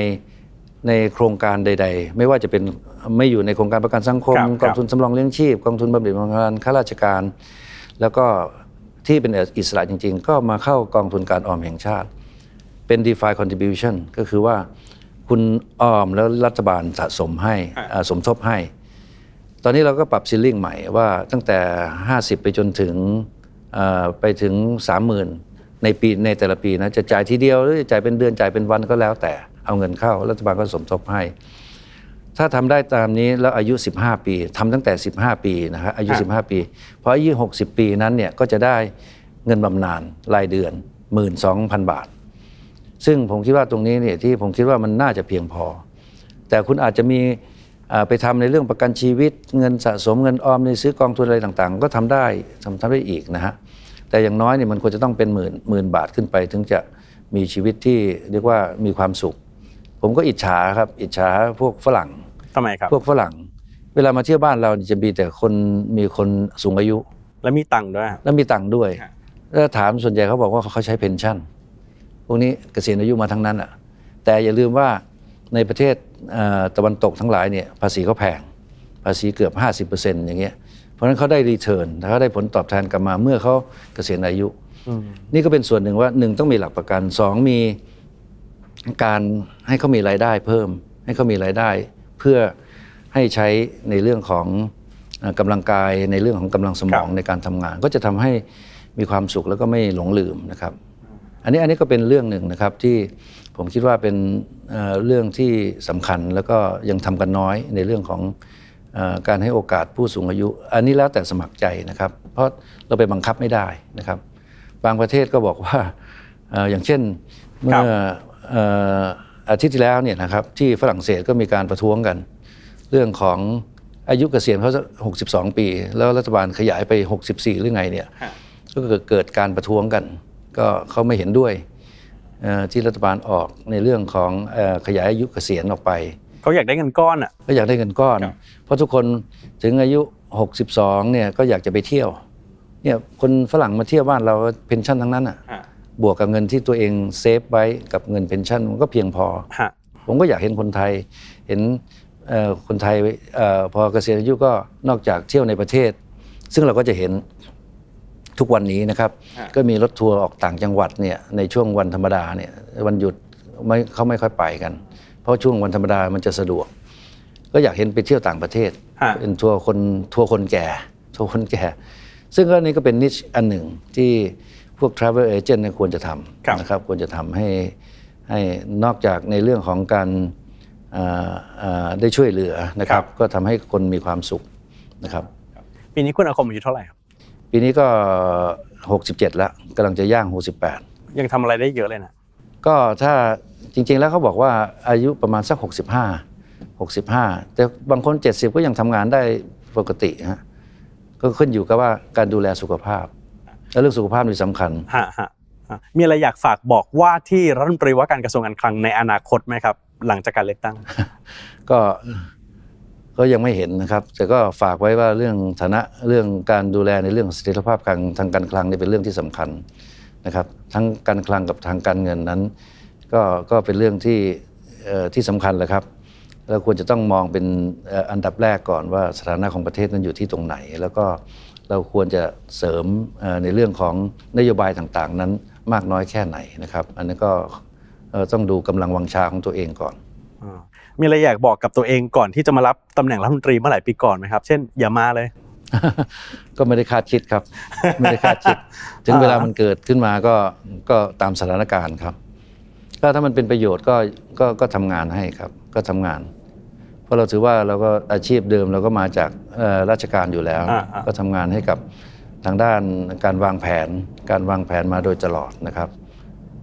ในโครงการใด ๆ ไม่ว่าจะเป็นไม่อยู่ในโครงการประกันสังคมครับกองทุนสำรองเลี้ยงชีพกองทุนบำเหน็จบำนาญข้าราชการ แล้วก็ ที่เป็นอิสระจริง ๆ ก็มาเข้ากองทุนการออมแห่งชาติ เป็น DeFi contribution ก็คือว่าคุณออมแล้วรัฐบาลสะสมให้อ่าอ่าสมทบให้ ตอนนี้เราก็ปรับซิลลิ่งใหม่ว่าตั้งแต่ 50 ไปจนถึงเอ่อไปถึง 30,000 ในปีในแต่ละปีนะจะจ่ายทีเดียวหรือจะจ่ายเป็นเดือนจ่ายเป็นวันก็แล้วแต่เอาเงินเข้ารัฐบาลก็สมทบให้ ถ้าทำได้ตามนี้แล้วอายุ 15 ปีทำตั้งแต่ 15 ปีนะฮะอายุครับ15 ปีพออายุ60 ปีนั้นเนี่ยก็จะได้เงินบำนาญรายเดือน 12,000 บาท ซึ่งผมคิดว่าตรงนี้เนี่ยที่ผมคิดว่ามันน่าจะเพียงพอ แต่คุณอาจจะมีอ่าไปทำในเรื่องประกันชีวิต เงินสะสมเงินออมในซื้อกองทุนอะไรต่างๆ ก็ทำได้ทำทำได้อีกนะฮะแต่อย่างน้อยเนี่ยมันควรจะต้องเป็นหมื่นหมื่นบาทขึ้นไป ถึงจะมีชีวิตที่เรียกว่ามีความสุข ผมก็อิจฉาครับอิจฉาพวกฝรั่ง ทำไมครับ พวกฝรั่ง เวลามาเที่ยวบ้านเราเนี่ยจะมีแต่คนมีคนสูงอายุ แล้วมีตังค์ด้วย แล้วมีตังค์ด้วยครับแล้วถามส่วนใหญ่เขาบอกว่าเขาใช้เพนชั่น พวกนี้เกษียณอายุมาทั้งนั้นอะ แต่อย่าลืมว่าในประเทศเอ่อตะวันตกทั้งหลายเนี่ยภาษีเขาแพง ภาษีเกือบ 50%อย่างเงี้ย เพราะฉะนั้นเขาได้รีเทิร์นเขาได้ผลตอบแทนกลับมาเมื่อเขาเกษียณอายุ นี่ก็เป็นส่วนหนึ่งว่าหนึ่งต้องมีหลักประกันสองมีการให้เขามีรายได้เพิ่ม ให้เขามีรายได้ เพื่อให้ใช้ในเรื่องของเอ่อกำลังกายในเรื่องของกำลังสมองครับในการทำงาน ก็จะทำให้มีความสุขแล้วก็ไม่หลงลืมนะครับ อันนี้อันนี้ก็เป็นเรื่องหนึ่งนะครับที่ผมคิดว่าเป็นเอ่อเรื่องที่สำคัญแล้วก็ยังทำกันน้อยในเรื่องของเออการให้โอกาสผู้สูงอายุ อันนี้แล้วแต่สมัครใจนะครับ เพราะเราไปบังคับไม่ได้นะครับ บางประเทศก็บอกว่าเอ่ออย่างเช่นเมื่ครัอบเอ่ออาทิตย์ที่แล้วเนี่ยนะครับที่ฝรั่งเศสก็มีการประท้วงกัน เรื่องของอายุเกษียณเขา62 ปี แล้วรัฐบาลขยายไป 64 หรือไงเนี่ยฮะก็เกิดเกิดการประท้วงกัน ก็เขาไม่เห็นด้วยเอ่อที่รัฐบาลออกในเรื่องของเอ่อขยายอายุเกษียณออกไปเขาอยากได้เงินก้อนอะก็อยากได้เงินก้อนครับเพราะทุกคนถึงอายุ 62เนี่ยก็อยากจะไปเที่ยวเนี่ยคนฝรั่งมาเที่ยวบ้านเรา pension ทั้งนั้นอะ บวกกับเงินที่ตัวเอง save ไว้กับเงิน pension มันก็เพียงพอ ฮะ ผมก็อยากเห็นคนไทย เห็นเอ่อคนไทยเออพอเกษียณอายุก็นอกจากเที่ยวในประเทศ ซึ่งเราก็จะเห็นทุกวันนี้นะครับ ฮะ ก็มีรถทัวร์ออกต่างจังหวัดเนี่ยในช่วงวันธรรมดาเนี่ยวันหยุดไม่เขาไม่ค่อยไปกัน เพราะช่วงวันธรรมดามันจะสะดวก ก็อยากเห็นไปเที่ยวต่างประเทศ ฮะ เป็นทัวร์คนทัวร์คนแก่ทัวร์คนแก่ ซึ่งก็นี่ก็เป็นนิชอันหนึ่งที่ พวก travel agent เนี่ยควรจะทครับำนะครับควรจะทำให้ให้นอกจากในเรื่องของการเอ่อเอ่อได้ช่วยเหลือนะครับ ก็ทำให้คนมีความสุขนะครับ ปีนี้คุณอาคมอายุเท่าไหร่ครับ ปีนี้ก็ 67 แล้วกำลังจะย่าง 68 ยังทำอะไรได้เยอะเลยนะก็ถ้าจริงๆแล้วเขาบอกว่าอายุประมาณสัก 65 65 แต่บางคน 70 ก็ยังทำงานได้ปกติฮะก็ขึ้นอยู่กับว่าการดูแลสุขภาพ และเรื่องสุขภาพนี่สำคัญฮะฮะฮะมีอะไรอยากฝากบอกว่าที่รัฐมนตรีว่าการกระทรวงการคลังในอนาคตไหมครับ หลังจากการเลือกตั้ง ก็ก็ยังไม่เห็นนะครับ แต่ก็ฝากไว้ว่าเรื่องฐานะเรื่องการดูแลในเรื่องเสถียรภาพทางทางการคลังนี่เป็นเรื่องที่สำคัญนะครับ ทั้งการคลังกับทางการเงินนั้น ก็ก็เป็นเรื่องที่เอ่อที่สำคัญแหละครับเราควรจะต้องมองเป็นเอ่ออันดับแรกก่อนว่าสถานะของประเทศนั้นอยู่ที่ตรงไหน แล้วก็ เราควรจะเสริมเอ่อในเรื่องของนโยบายต่างๆ นั้นมากน้อยแค่ไหนนะครับ อันนี้นก็เอ่อต้องดูกำลังวังชาของตัวเองก่อนอ่ามีอะไรอยากบอกกับตัวเองก่อนที่จะมารับตำแหน่งรัฐมนตรีเมื่อหลายปีก่อนไหมครับ เช่นอย่ามาเลย ก็ไม่ได้คาดคิดครับ ไม่ได้คาดคิด ถึงเวลามันเกิดขึ้นมาก็ก็ตามสถานการณ์ครับ ก็ถ้ามันเป็นประโยชน์ก็ก็ก็ทำงานให้ครับ ก็ทำงานเพ ราะเราถือว่าเราก็อาชีพเดิมเราก็มาจากเอ่อราชการอยู่แล้วอ่าอ่าก็ทำงานให้กับทางด้านการวางแผน การวางแผนมาโดยตลอดนะครับ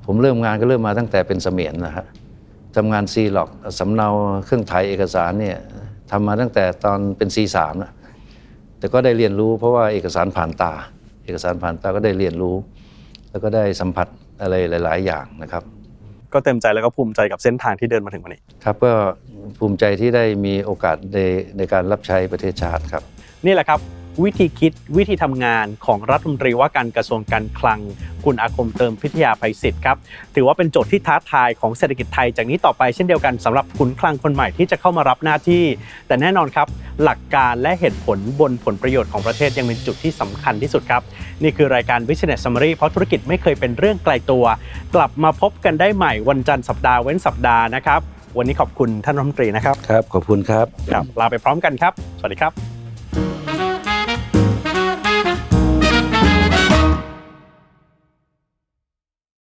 ผมเริ่มงานก็เริ่มมาตั้งแต่เป็นเสมียนนะฮะทำงานซีล็อกสำเนาเครื่องถ่ายเอกสารเนี่ยทำมาตั้งแต่ตอนเป็นซีสามนะแต่ก็ได้เรียนรู้เพราะว่าเอกสารผ่านตา เอกสารผ่านตาก็ได้เรียนรู้ แล้วก็ได้สัมผัสอะไรหลาย ๆ อย่างนะครับ ก็เต็มใจแล้วก็ภูมิใจกับเส้นทางที่เดินมาถึงวันนี้ครับก็ ภูมิใจที่ได้มีโอกาสในในการรับใช้ประเทศชาติครับ นี่แหละครับ วิธีคิดวิธีทำงานของรัฐมนตรีว่าการกระทรวงการคลัง คุณอาคมเติมพิทยาภัยศิษย์ครับ ถือว่าเป็นโจทย์ที่ท้าทายของเศรษฐกิจไทยจากนี้ต่อไปเช่นเดียวกันสำหรับขุนคลังคนใหม่ที่จะเข้ามารับหน้าที่ แต่แน่นอนครับ หลักการและเหตุผลบนผลประโยชน์ของประเทศยังเป็นจุดที่สำคัญที่สุดครับ นี่คือรายการ Business Summary เพราะธุรกิจไม่เคยเป็นเรื่องไกลตัว กลับมาพบกันได้ใหม่วันจันทร์สัปดาห์เว้นสัปดาห์นะครับ วันนี้ขอบคุณท่านรัฐมนตรีนะครับ ครับ ขอบคุณครับ ครับ ลาไปพร้อมกันครับ สวัสดีครับ